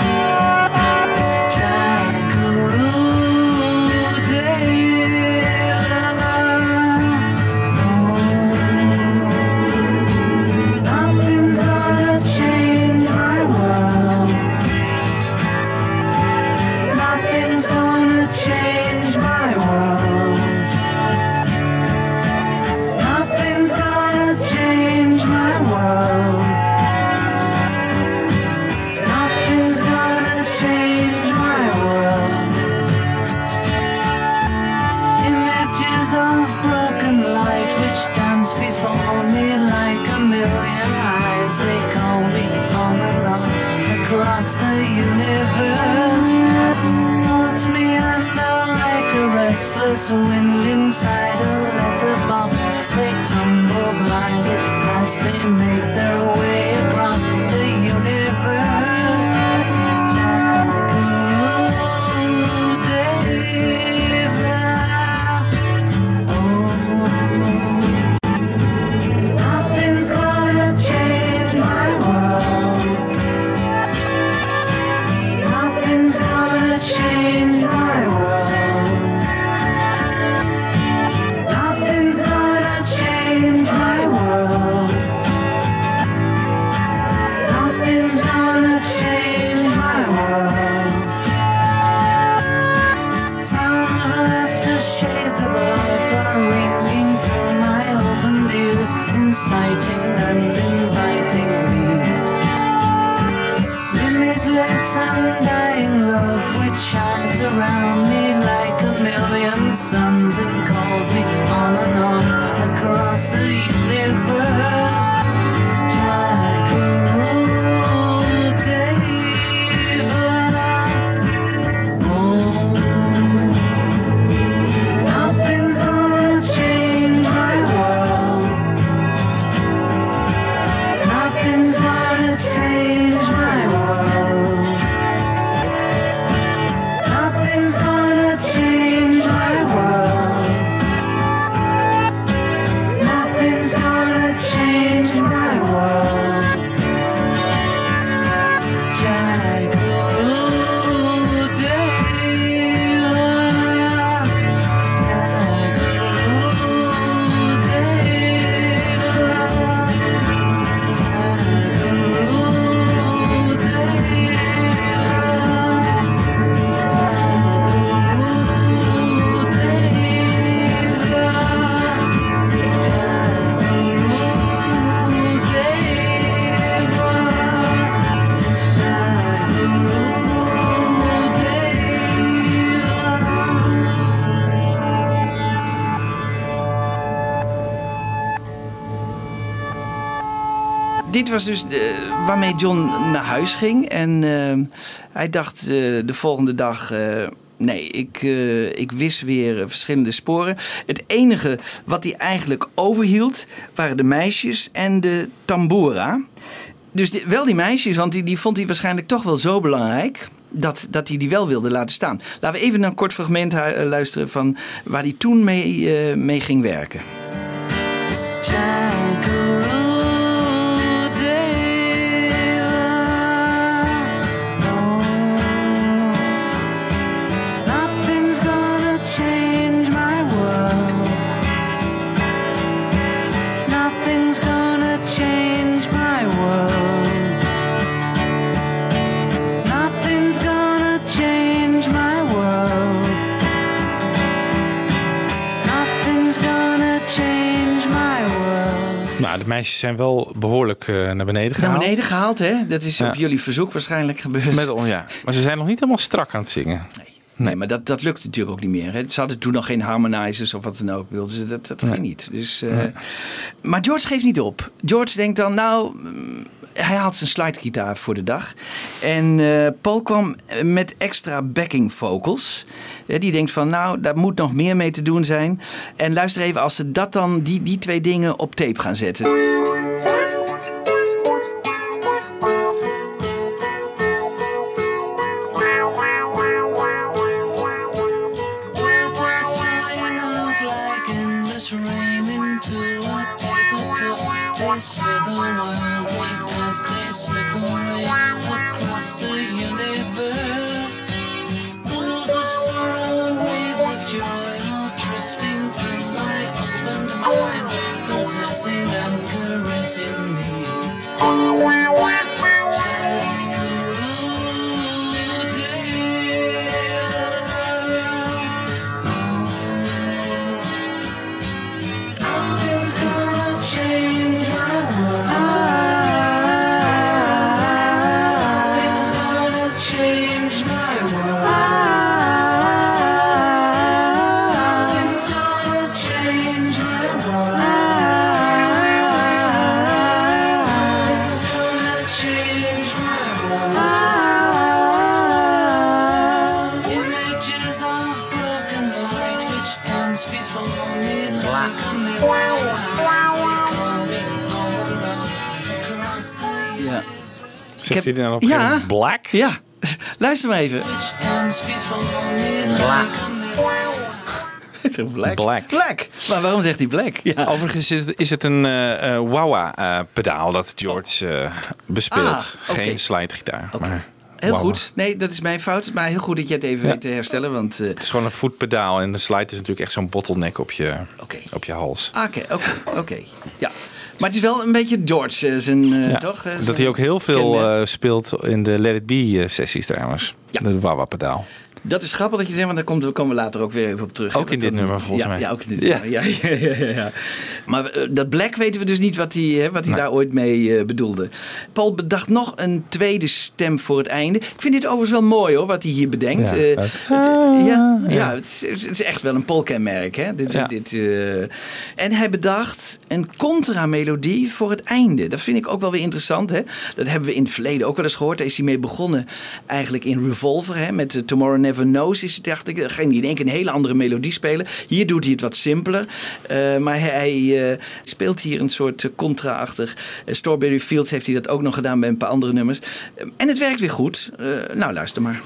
Of broken light which dance before me like a million eyes. They call me on and on across the universe. Thoughts meander like a restless wind inside was dus waarmee John naar huis ging. En eh, hij dacht eh, de volgende dag. eh, nee, ik, eh, ik wist weer verschillende sporen. Het enige wat hij eigenlijk overhield waren de meisjes en de tambora. Dus wel die meisjes, want die, die vond hij waarschijnlijk toch wel zo belangrijk. Dat, dat hij die wel wilde laten staan. Laten we even naar een kort fragment luisteren van waar hij toen mee, mee ging werken. Meisjes zijn wel behoorlijk eh, naar beneden gehaald. Naar beneden gehaald, hè? Dat is Ja. op jullie verzoek waarschijnlijk gebeurd. Met, ja. Maar ze zijn nog niet helemaal strak aan het zingen. Nee, maar dat, dat lukt natuurlijk ook niet meer. Hè. Ze hadden toen nog geen harmonizers of wat dan ook. Wilden ze dat, dat ging niet. Dus, eh, Nee. Maar George geeft niet op. George denkt dan, nou, mm, hij haalt zijn slidegitaar voor de dag. En eh, Paul kwam met extra backing vocals. Eh, die denkt van, nou, daar moet nog meer mee te doen zijn. En luister even, als ze dat dan, die, die twee dingen op tape gaan zetten. Black? Ja, luister maar even. Black. Black. Black. Black. Maar waarom zegt hij black? Ja. Overigens is het, is het een eh eh, wah-wah-pedaal dat George eh, bespeelt. Ah. Geen slidegitaar. Maar Heel goed. Nee, dat is mijn fout. Maar heel goed dat je het even Ja. weet te herstellen. Want, eh, Het is gewoon een voetpedaal en de slide is natuurlijk echt zo'n bottleneck op je, op je hals. ah, Oké, oké, oké. Ja. Maar het is wel een beetje George eh, zijn, eh, Ja. toch? eh, dat hij ook heel veel speelt in de Let It Be sessies trouwens. De wah-wah-pedaal. Dat is grappig dat je zegt, want daar komen we later ook weer even op terug. Ook in dit dan- nummer, volgens ja, mij. Ja, ook in dit Ja. nummer. Ja, ja, ja, ja, ja. Maar eh, dat Black weten we dus niet wat hij, hè, wat hij daar ooit mee eh, bedoelde. Paul bedacht nog een tweede stem voor het einde. Ik vind dit overigens wel mooi hoor, wat hij hier bedenkt. Ja, Eh, het- eh, ja, ja. het, is, het is echt wel een Polka-merk. Hè? Dit, dit. En hij bedacht een contra-melodie voor het einde. Dat vind ik ook wel weer interessant. Hè? Dat hebben we in het verleden ook wel eens gehoord. Daar is hij mee begonnen eigenlijk in Revolver. Hè? Met Tomorrow Never Knows. Is, dacht ik, ging hij in één keer een hele andere melodie spelen. Hier doet hij het wat simpeler. Eh, maar hij, eh, speelt hier een soort eh, contra-achtig. Strawberry Fields heeft hij dat ook nog gedaan bij een paar andere nummers. En het werkt weer goed. Nou, luister maar.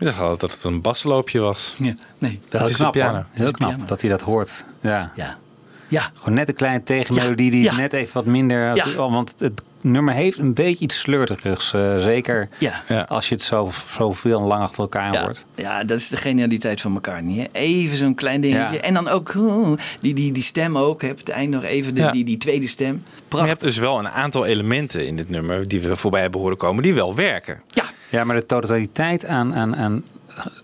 Ik dacht altijd dat het een basloopje was. Ja, nee. Het is knap piano. Heel knap piano. dat hij dat hoort. Ja. Ja. Ja. Gewoon net een kleine tegenmelodie die Ja. net even wat minder... Ja. Want het nummer heeft een beetje iets sleurderigs. eh, zeker Ja. als je het zo, zo veel en lang achter elkaar Ja, hoort. ja, dat is de genialiteit van McCartney. Hè? Even zo'n klein dingetje. Ja. En dan ook die, die, die stem ook. Hè? Op het eind nog even de, Ja. die, die tweede stem. Je hebt dus wel een aantal elementen in dit nummer die we voorbij hebben horen komen, die wel werken. Ja, maar de totaliteit aan, aan, aan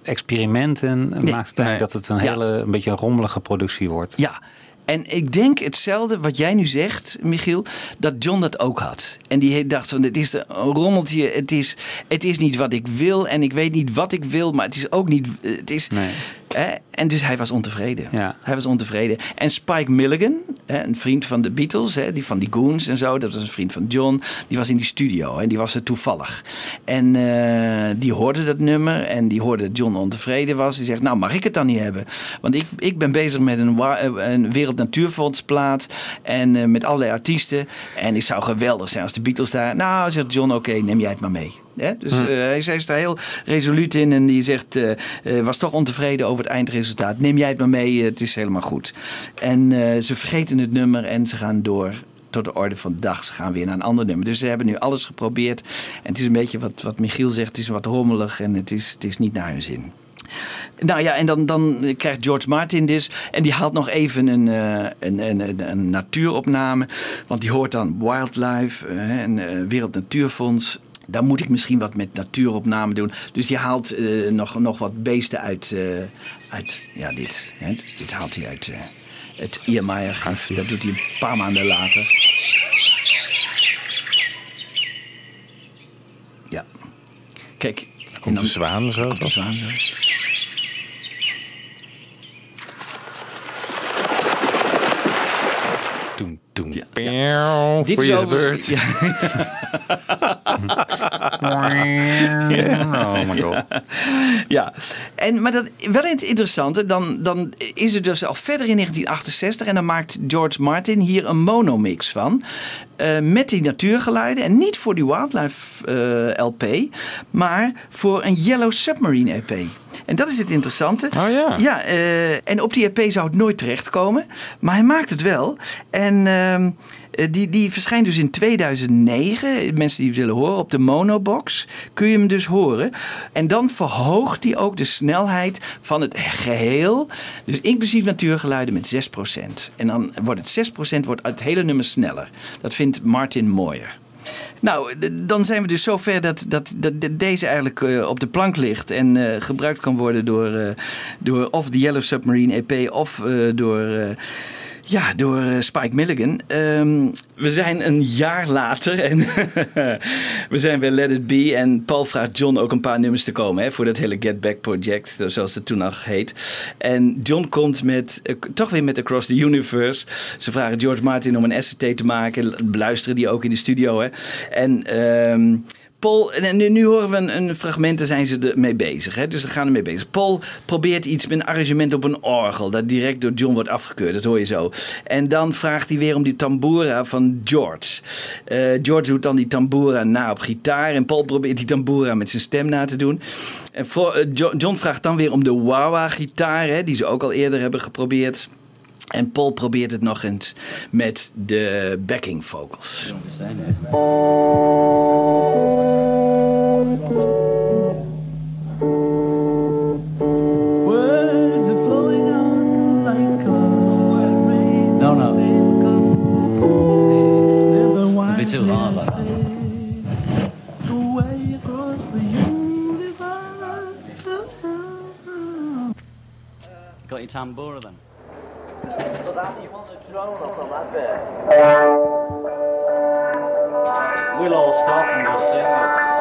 experimenten maakt Nee. dat het een Ja. hele een beetje een rommelige productie wordt. Ja. En ik denk hetzelfde wat jij nu zegt, Michiel, dat John dat ook had. En die dacht van, het is een rommeltje, het is, het is niet wat ik wil en ik weet niet wat ik wil, maar het is ook niet, het is... En dus hij was ontevreden. Hij was ontevreden. En Spike Milligan, hè, een vriend van de Beatles, hè, die van die Goons en zo, dat was een vriend van John, die was in die studio en die was er toevallig. En eh, die hoorde dat nummer en die hoorde dat John ontevreden was. Die zegt, nou mag ik het dan niet hebben? Want ik, ik ben bezig met een, eh, een Wereld Natuurfonds plaat en eh, met allerlei artiesten. En het zou geweldig zijn als de Beatles daar... Nou, zegt John, oké, neem jij het maar mee. Hè? Dus Hm. eh, hij is- hij is daar heel resoluut in en die zegt, eh, was toch ontevreden over het eindresultaat. Neem jij het maar mee, het is helemaal goed. En ze vergeten het nummer en ze gaan door tot de orde van de dag. Ze gaan weer naar een ander nummer. Dus ze hebben nu alles geprobeerd. En het is een beetje wat, wat Michiel zegt, het is wat rommelig en het is, het is niet naar hun zin. Nou ja, en dan, dan krijgt George Martin dus. En die haalt nog even een, een, een, een, een natuuropname. Want die hoort dan Wildlife en eh, Wereld Natuurfonds. Daar moet ik misschien wat met natuuropname doen. Dus die haalt eh, nog, nog wat beesten uit. eh, uit ja, dit. Hè, dit haalt hij uit eh, het Iermaier-gif. Dat doet hij een paar maanden later. Ja. Kijk. Komt de zwaan zo. Komt de zwaan zo. Toen, toen. Dit Dit is overigens- beurt. Oh my god. Ja, en, maar dat, wel het interessante, dan, dan is het dus al verder in 1968 en dan maakt George Martin hier een monomix van. eh, met die natuurgeluiden en niet voor die Wildlife eh, LP, maar voor een Yellow Submarine EP. En dat is het interessante. Oh ja. Ja, eh, en op die EP zou het nooit terechtkomen, maar hij maakt het wel. En ehm, eh, die, die verschijnt dus in 2009. Mensen die het willen horen op de Monobox kun je hem dus horen. En dan verhoogt hij ook de snelheid van het geheel. Dus inclusief natuurgeluiden met 6%. En dan wordt het 6% wordt het hele nummer sneller. Dat vindt Martin mooier. Nou, dan zijn we dus zover dat, dat, dat de- deze eigenlijk eh, op de plank ligt en eh, gebruikt kan worden door, eh, door of de Yellow Submarine EP of door. Ja, door eh, Spike Milligan. Ehm, we zijn een jaar later en we zijn bij Let It Be. En Paul vraagt John ook een paar nummers te komen hè, voor dat hele Get Back project, zoals het toen nog heet. En John komt met, eh, toch weer met Across the Universe. Ze vragen George Martin om een SCT te maken. Beluisteren die ook in de studio. Hè. En ehm, Paul, en nu, horen we een, een fragment, daar zijn ze ermee bezig. Hè? Dus ze gaan ermee bezig. Paul probeert iets met een arrangement op een orgel, dat direct door John wordt afgekeurd. Dat hoor je zo. En dan vraagt hij weer om die tambura van George. Eh, George doet dan die tambura na op gitaar. En Paul probeert die tambura met zijn stem na te doen. En voor, eh, Jo- John vraagt dan weer om de wah-wah-gitaar, hè, die ze ook al eerder hebben geprobeerd. En Paul probeert het nog eens met de backing vocals. Words are flowing out like cold rain. No, no. Slither It'd be too hard like that. away across the universe. Got your tambura then? We'll all stop and we'll sing it.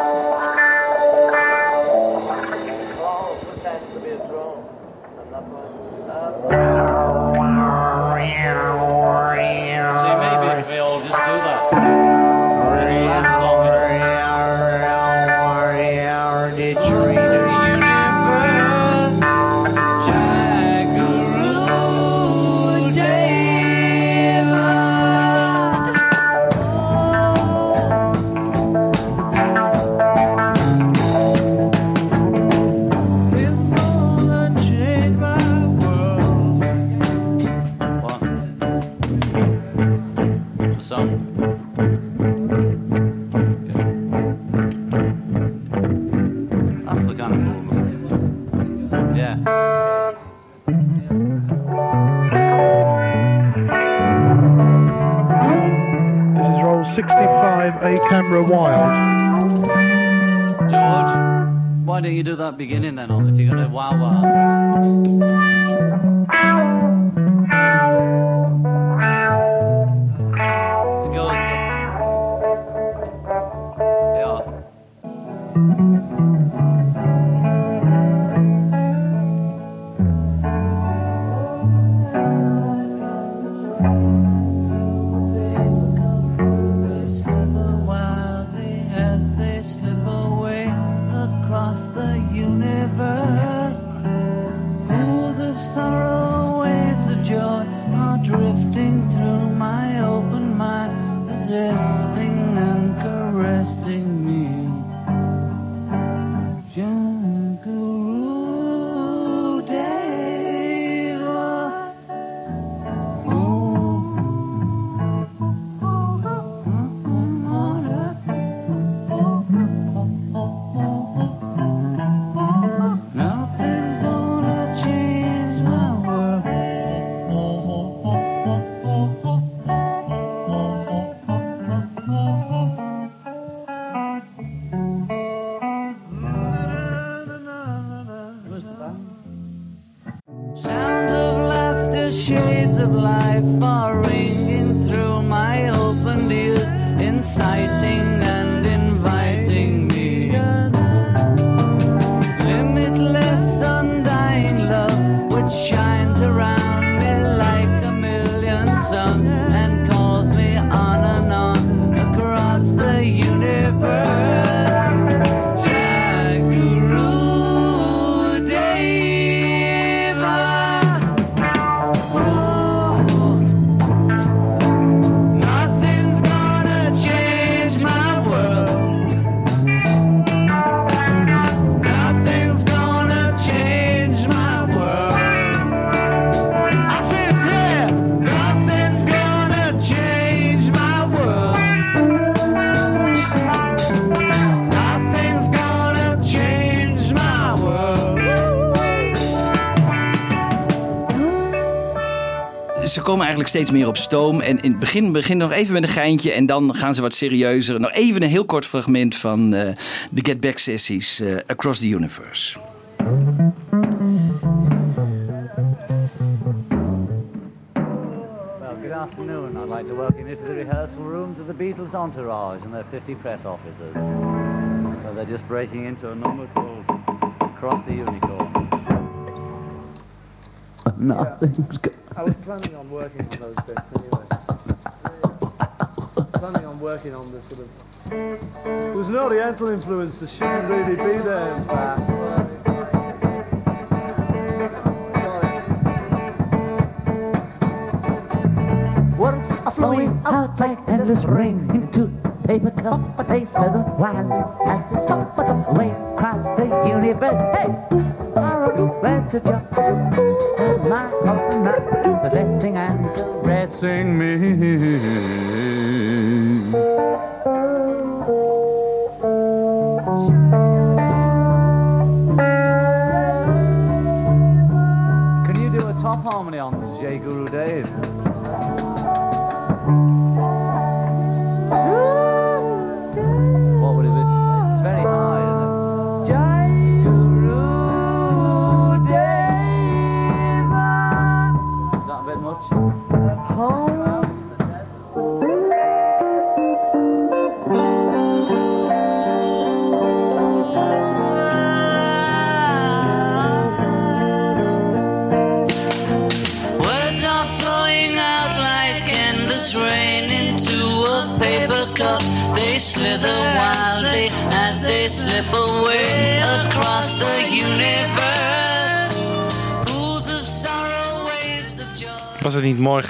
65, A camera wild. George, why don't you do that beginning then on if you're gonna wow wow? It goes. Yeah. Wildly komen eigenlijk steeds meer op stoom. En in het begin beginnen nog even met een geintje. En dan gaan ze wat serieuzer. Nog even een heel kort fragment van eh, de Get Back sessies eh, Across the Universe. Well, good afternoon. I'd like to welcome you to the rehearsal rooms of the Beatles Entourage and their 50 press officers. So they're just breaking into a number called Cross the Unicorn. Nothing's good. I was planning on working on those bits anyway. planning on I'm working on the sort of. There's an Oriental influence that shouldn't really be there in fact. Words are flowing out like endless rain into a paper cup, but they slither wild as they stop at the way across the universe. Hey, sorrow, where to jump to? My heart, my possessing and caressing me. Can you do a top harmony on J Guru Dave?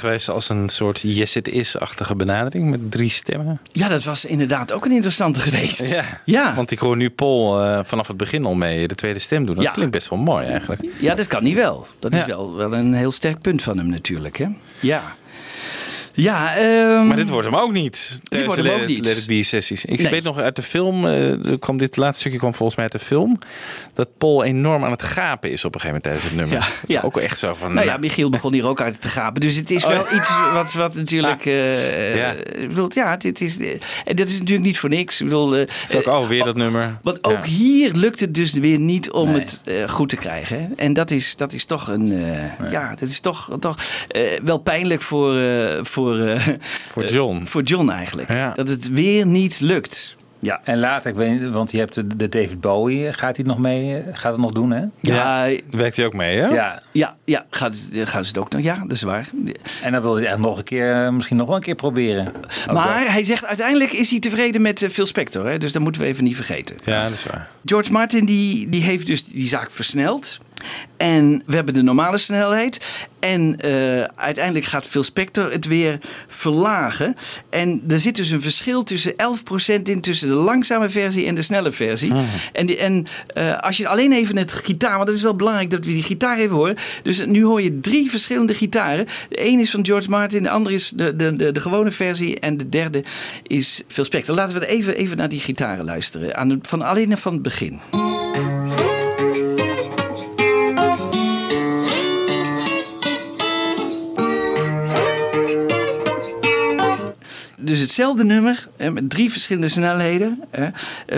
Geweest als een soort Yes It Is-achtige benadering met drie stemmen? Ja, dat was inderdaad ook een interessante geweest. Ja, Ja. want ik hoor nu Paul eh, vanaf het begin al mee de tweede stem doen. Dat Ja. klinkt best wel mooi eigenlijk. Ja, dat kan niet wel. Dat is wel, wel een heel sterk punt van hem natuurlijk. Hè? Ja. Ja, ehm, Maar dit wordt hem ook niet. Tijdens wordt de hem Let, ook It- niet. Let It Be sessies. Ik Nee. weet nog uit de film, eh, er kwam dit laatste stukje kwam volgens mij uit de film, dat Paul enorm aan het gapen is op een gegeven moment tijdens het nummer. Ja, ja. Ook echt zo van. Nou ja, Michiel begon hier ook uit te gapen. Dus het is Oh, wel ja. iets wat, wat natuurlijk. eh, Ja. bedoel, ja, dit is, eh, en dat is natuurlijk niet voor niks. Ik bedoel, eh, Het is ook alweer dat nummer. Want ook Ja. hier lukt het dus weer niet om het eh, goed te krijgen. En dat is, dat is toch een. eh, Ja, dat is toch, toch eh, wel pijnlijk voor. eh, voor, eh, Voor John. voor John eigenlijk. Dat het weer niet lukt. Ja. En later, ik weet want je hebt de, David Bowie, gaat hij nog mee, eh, gaat het nog doen hè? Ja, werkt hij ook mee hè? Ja. Ja, ja gaan, ze- gaan ze het ook nog? Ja, dat is waar. En dan wil hij echt nog een keer, eh, misschien nog wel een keer proberen. Maar hij zegt uiteindelijk is hij tevreden met eh, Phil Spector. Hè? Dus dat moeten we even niet vergeten. Ja, dat is waar. George Martin die, die heeft dus die zaak versneld. En we hebben de normale snelheid. En eh, uiteindelijk gaat Phil Spector het weer verlagen. En er zit dus een verschil tussen 11% in tussen de langzame versie en de snelle versie. En, die, en eh, als je alleen even het gitaar, want het is wel belangrijk dat we die gitaar even horen. Dus nu hoor je drie verschillende gitaren. De een is van George Martin, de andere is de, de, de, de gewone versie. En de derde is Phil Spector. Laten we even, even naar die gitaren luisteren. Aan, van alleen van het begin. Hetzelfde nummer hè, met drie verschillende snelheden. Eh,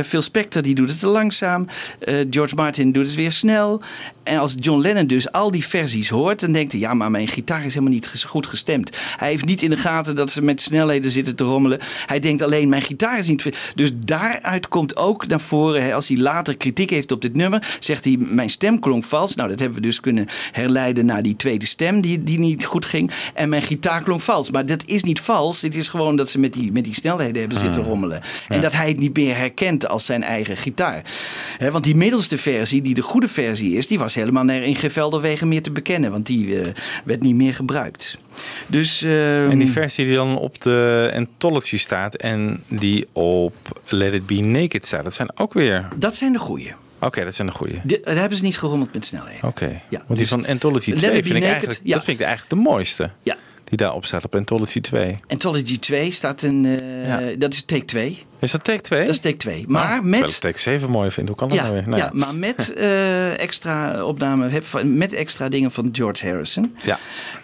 Phil Spector die doet het te langzaam. Eh, George Martin doet het weer snel. En als John Lennon dus al die versies hoort, dan denkt hij: ja, maar mijn gitaar is helemaal niet goed gestemd. Hij heeft niet in de gaten dat ze met snelheden zitten te rommelen. Hij denkt alleen: mijn gitaar is niet. ver-" Dus daaruit komt ook naar voren, als hij later kritiek heeft op dit nummer, zegt hij: mijn stem klonk vals. Nou, dat hebben we dus kunnen herleiden naar die tweede stem die, die niet goed ging. En mijn gitaar klonk vals. Maar dat is niet vals. Het is gewoon dat ze met die, met die snelheden hebben zitten Hmm. rommelen. En dat hij het niet meer herkent als zijn eigen gitaar. Want die middelste versie, die de goede versie is, die was helemaal naar in geen velderwegen meer te bekennen. Want die eh, werd niet meer gebruikt. Dus, ehm, En die versie die dan op de Anthology staat en die op Let It Be Naked staat, dat zijn ook weer... Dat zijn de goeie. Oké, dat zijn de goede. Daar hebben ze niet gerommeld met snelheden. Oké. Ja, Want die dus van Anthology Let 2 It Be vind ik Naked, eigenlijk, ja. dat vind ik eigenlijk de mooiste. Ja. Die daarop staat op Anthology 2. Anthology 2 staat een. eh, Dat is take 2. Is dat take 2? Dat is take 2. Maar Oh, terwijl met. take 7 mooi vind. Hoe kan dat Ja, nou weer? Nou ja, maar met eh, extra opname, met extra dingen van George Harrison. Ja.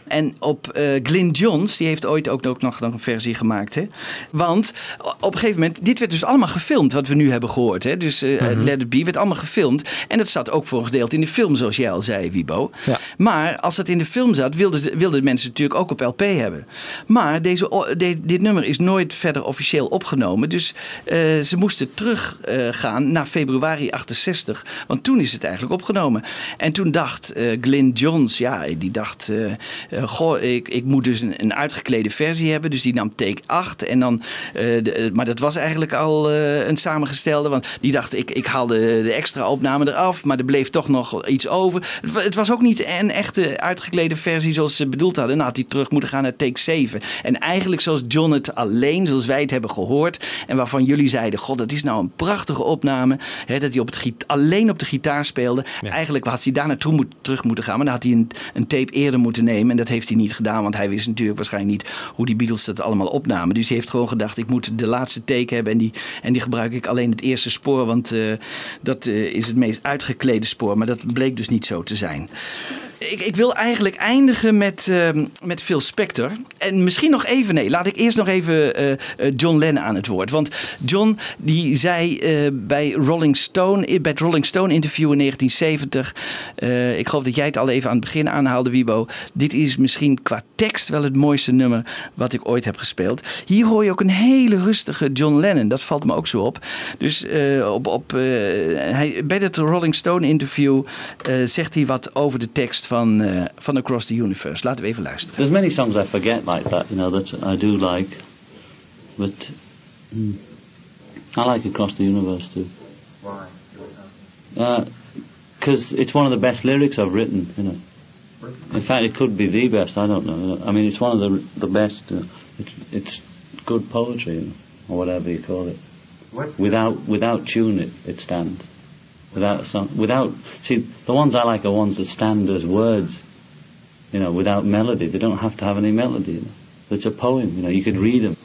En op eh Glyn Johns, die heeft ooit ook, ook nog, een versie gemaakt. Hè? Want op een gegeven moment, dit werd dus allemaal gefilmd, wat we nu hebben gehoord. Hè? Dus Mhm. Let It Be werd allemaal gefilmd. En dat zat ook voor een gedeelte in de film, zoals jij al zei, Wibo. Ja. Maar als het in de film zat, wilden, wilden mensen natuurlijk ook op LP hebben. Maar deze, de- dit nummer is nooit verder officieel opgenomen. Dus eh, ze moesten teruggaan gaan naar februari 68. Want toen is het eigenlijk opgenomen. En toen dacht eh Glyn Johns, ja, die dacht... eh, eh, goh, ik, ik moet dus een, een uitgeklede versie hebben. Dus die nam take 8. En dan, eh, eh, maar dat was eigenlijk al eh, een samengestelde. Want die dacht, ik, ik haal de, de extra opname eraf. Maar er bleef toch nog iets over. Het, wa- het was ook niet een echte uitgeklede versie zoals ze bedoeld hadden. Dan had hij terug moeten gaan naar take 7. En eigenlijk zoals John het alleen, zoals wij het hebben gehoord. En waarvan jullie zeiden, god, dat is nou een prachtige opname. Hè, dat hij op het alleen op de gitaar speelde. Eigenlijk had hij daar naartoe moet, terug moeten gaan. Maar dan had hij een, een tape eerder moeten nemen. En dat heeft hij niet gedaan. Want hij wist natuurlijk waarschijnlijk niet hoe die Beatles dat allemaal opnamen. Dus hij heeft gewoon gedacht, ik moet de laatste take hebben. En die, en die gebruik ik alleen het eerste spoor. Want eh, dat eh, is het meest uitgeklede spoor. Maar dat bleek dus niet zo te zijn. Ik, ik wil eigenlijk eindigen met, ehm, met Phil Spector. En misschien nog even, nee, laat ik eerst nog even eh, eh, John Lennon aan het woord. Want John die zei eh, bij Rolling Stone, bij het Rolling Stone interview in 1970. eh, ik geloof dat jij het al even aan het begin aanhaalde, Wibo. Dit is misschien qua tekst wel het mooiste nummer wat ik ooit heb gespeeld. Hier hoor je ook een hele rustige John Lennon. Dat valt me ook zo op. Dus op, op, hij, bij het Rolling Stone interview zegt hij wat over de tekst eh, van Across the Universe. Laten we even luisteren. There's many songs I forget like that, you know, that I do like. But mm, I like Across the Universe too. Why? Because it's one of the best lyrics I've written, you know. In fact, it could be the best. I don't know. I mean, it's one of the the best. Uh, it's, it's good poetry, you know, or whatever you call it. Without without tune, it it stands. Without song, without see the ones I like are ones that stand as words. You know, without melody. They don't have to have any melody. It's a poem. You know, you could read them.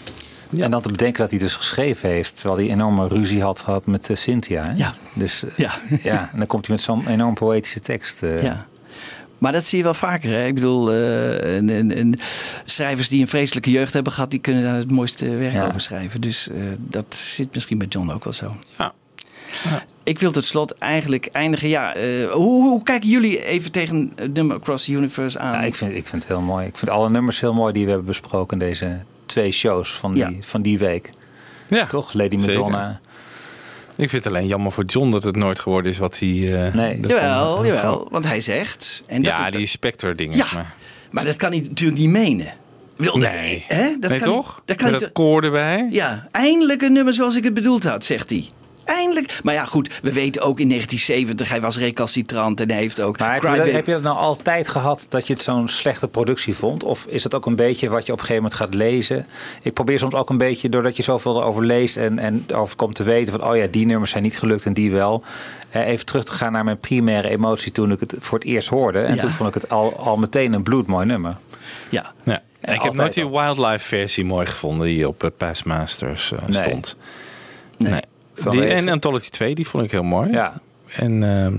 En dan te bedenken dat hij dus geschreven heeft, terwijl hij enorme ruzie had gehad met eh, Cynthia. Hè? Ja. Dus eh, Ja. ja. en dan komt hij met zo'n enorm poëtische tekst. eh. Ja. Maar dat zie je wel vaker. Hè? Ik bedoel, eh, en, en, en schrijvers die een vreselijke jeugd hebben gehad, die kunnen daar het mooiste werk Ja. over schrijven. Dus eh, dat zit misschien bij John ook wel zo. Ja. Ik wil tot slot eigenlijk eindigen. Ja, eh, hoe, hoe kijken jullie even tegen het nummer Across the Universe aan? Ja, ik, vind, ik vind het heel mooi. Ik vind alle nummers heel mooi die we hebben besproken in deze twee shows van die, Ja. van die week. Ja, Toch? Lady zeker. Madonna. Ik vind het alleen jammer voor John dat het nooit geworden is wat hij. eh, Nee. Jawel, jawel. Want hij zegt... En dat ja, het- die Spectre dingen. Ja, Maar, maar dat kan hij natuurlijk niet menen. Bedoel, nee, Hè? Dat nee kan toch? Hij, dat kan Met hij dat koor erbij. Ja, eindelijk een nummer zoals ik het bedoeld had, zegt hij. Eindelijk. Maar ja, goed, we weten ook in 1970, hij was recalcitrant en hij heeft ook... Maar heb je, dat, heb je dat nou altijd gehad dat je het zo'n slechte productie vond? Of is het ook een beetje wat je op een gegeven moment gaat lezen? Ik probeer soms ook een beetje, doordat je zoveel erover leest en, en erover komt te weten van, oh ja, die nummers zijn niet gelukt en die wel. Eh, even terug te gaan naar mijn primaire emotie toen ik het voor het eerst hoorde. En Ja. toen vond ik het al, al meteen een bloedmooi nummer. Ja. Ja. En ik heb nooit die wildlife versie mooi gevonden die op eh, Past Masters eh, Nee. stond. Nee. Die, Vanwege- en Anthology 2, die vond ik heel mooi. Ja. En ehm,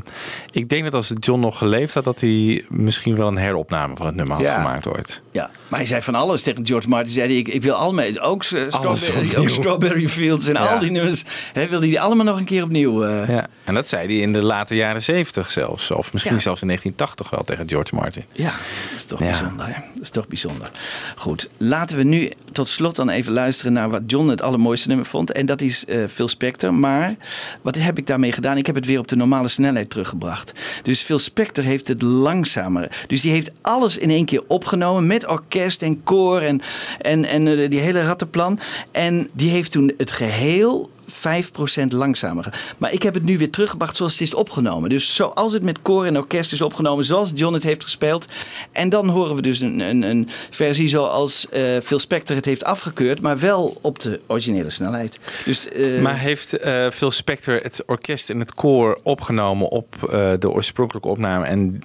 ik denk dat als John nog geleefd had, dat hij misschien wel een heropname van het nummer had Ja. gemaakt ooit. Ja, maar hij zei van alles tegen George Martin. Zei hij, ik, ik wil al mee, ook, Strawberry, opnieuw. ook Strawberry Fields en Ja. al die nummers. Hè, wilde hij die allemaal nog een keer opnieuw. eh, Ja. En dat zei hij in de late jaren 70 zelfs. Of misschien Ja. zelfs in 1980 wel tegen George Martin. Ja, dat is toch bijzonder. Hè? Dat is toch bijzonder. Goed, laten we nu tot slot dan even luisteren naar wat John het allermooiste nummer vond. En dat is eh Phil Spector. Maar wat heb ik daarmee gedaan? Ik heb het weer op de normale snelheid teruggebracht. Dus Phil Spector heeft het langzamer. Dus die heeft alles in één keer opgenomen met orkest en koor en, en, en eh, die hele rattenplan. En die heeft toen het geheel 5% langzamer. Maar ik heb het nu weer teruggebracht zoals het is opgenomen. Dus zoals het met koor en orkest is opgenomen, zoals John het heeft gespeeld. En dan horen we dus een, een, een versie zoals eh Phil Spector het heeft afgekeurd, maar wel op de originele snelheid. Dus, eh, Maar heeft eh, Phil Spector het orkest en het koor opgenomen op de oorspronkelijke opname en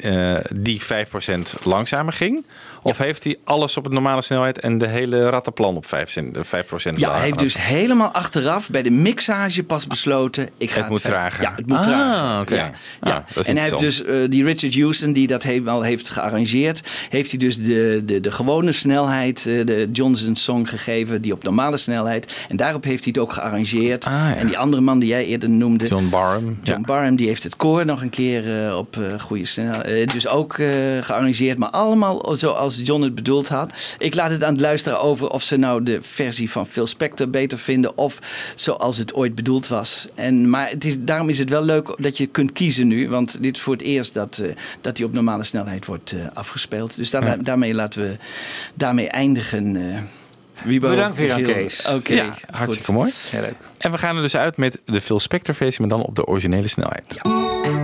die 5% langzamer ging? Of heeft hij alles op het normale snelheid en de hele rattenplan op 5%, 5% ja, hij heeft dus helemaal achteraf bij de mix mixage pas besloten. Ik ga Het moet verder- trager. Ja, het moet Ah, trager. oké. Ja. Ah, Ja. dat is en hij heeft dus eh, die Richard Houston, die dat helemaal heeft gearrangeerd, heeft hij dus de, de, de gewone snelheid, eh, de Johnson song gegeven, die op normale snelheid. En daarop heeft hij het ook gearrangeerd. En die andere man die jij eerder noemde, Ah, John Barham. John Barham, die heeft het koor nog een keer eh, op goede snelheid. dus ook gearrangeerd, maar allemaal zoals John het bedoeld had. Ik laat het aan het luisteren over of ze nou de versie van Phil Spector beter vinden of zoals het ooit bedoeld was. En, maar het is, daarom is het wel leuk dat je kunt kiezen nu, want dit is voor het eerst dat, eh, dat die op normale snelheid wordt eh, afgespeeld. Dus daar, Ja. daarmee laten we daarmee eindigen. eh Wiebo, Bedankt weer aan. Kees. Oké, Ja, goed. hartstikke mooi. Heel leuk. En we gaan er dus uit met de Phil Spector versie, maar dan op de originele snelheid. Words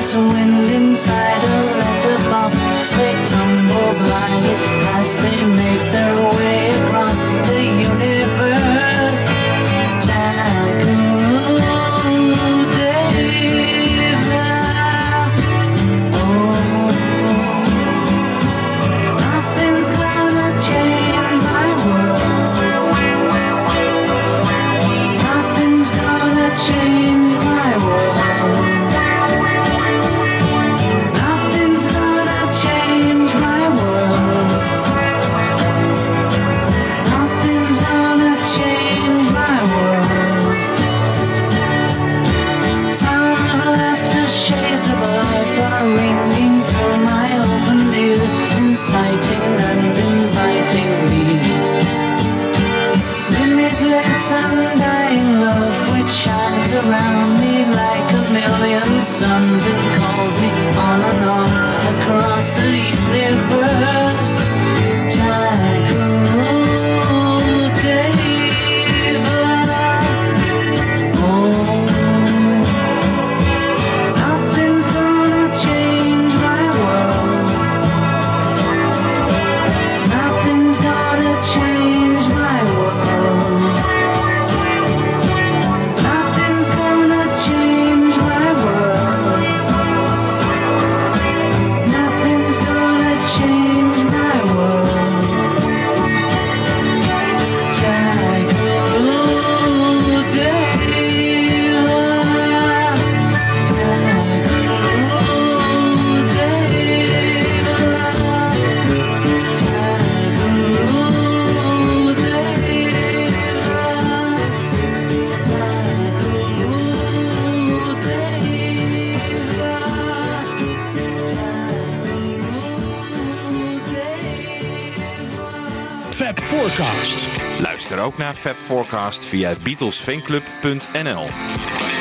Restless wind inside a letterbox. They tumble blindly as they make their Fab Forecast via beatlesfanclub.nl.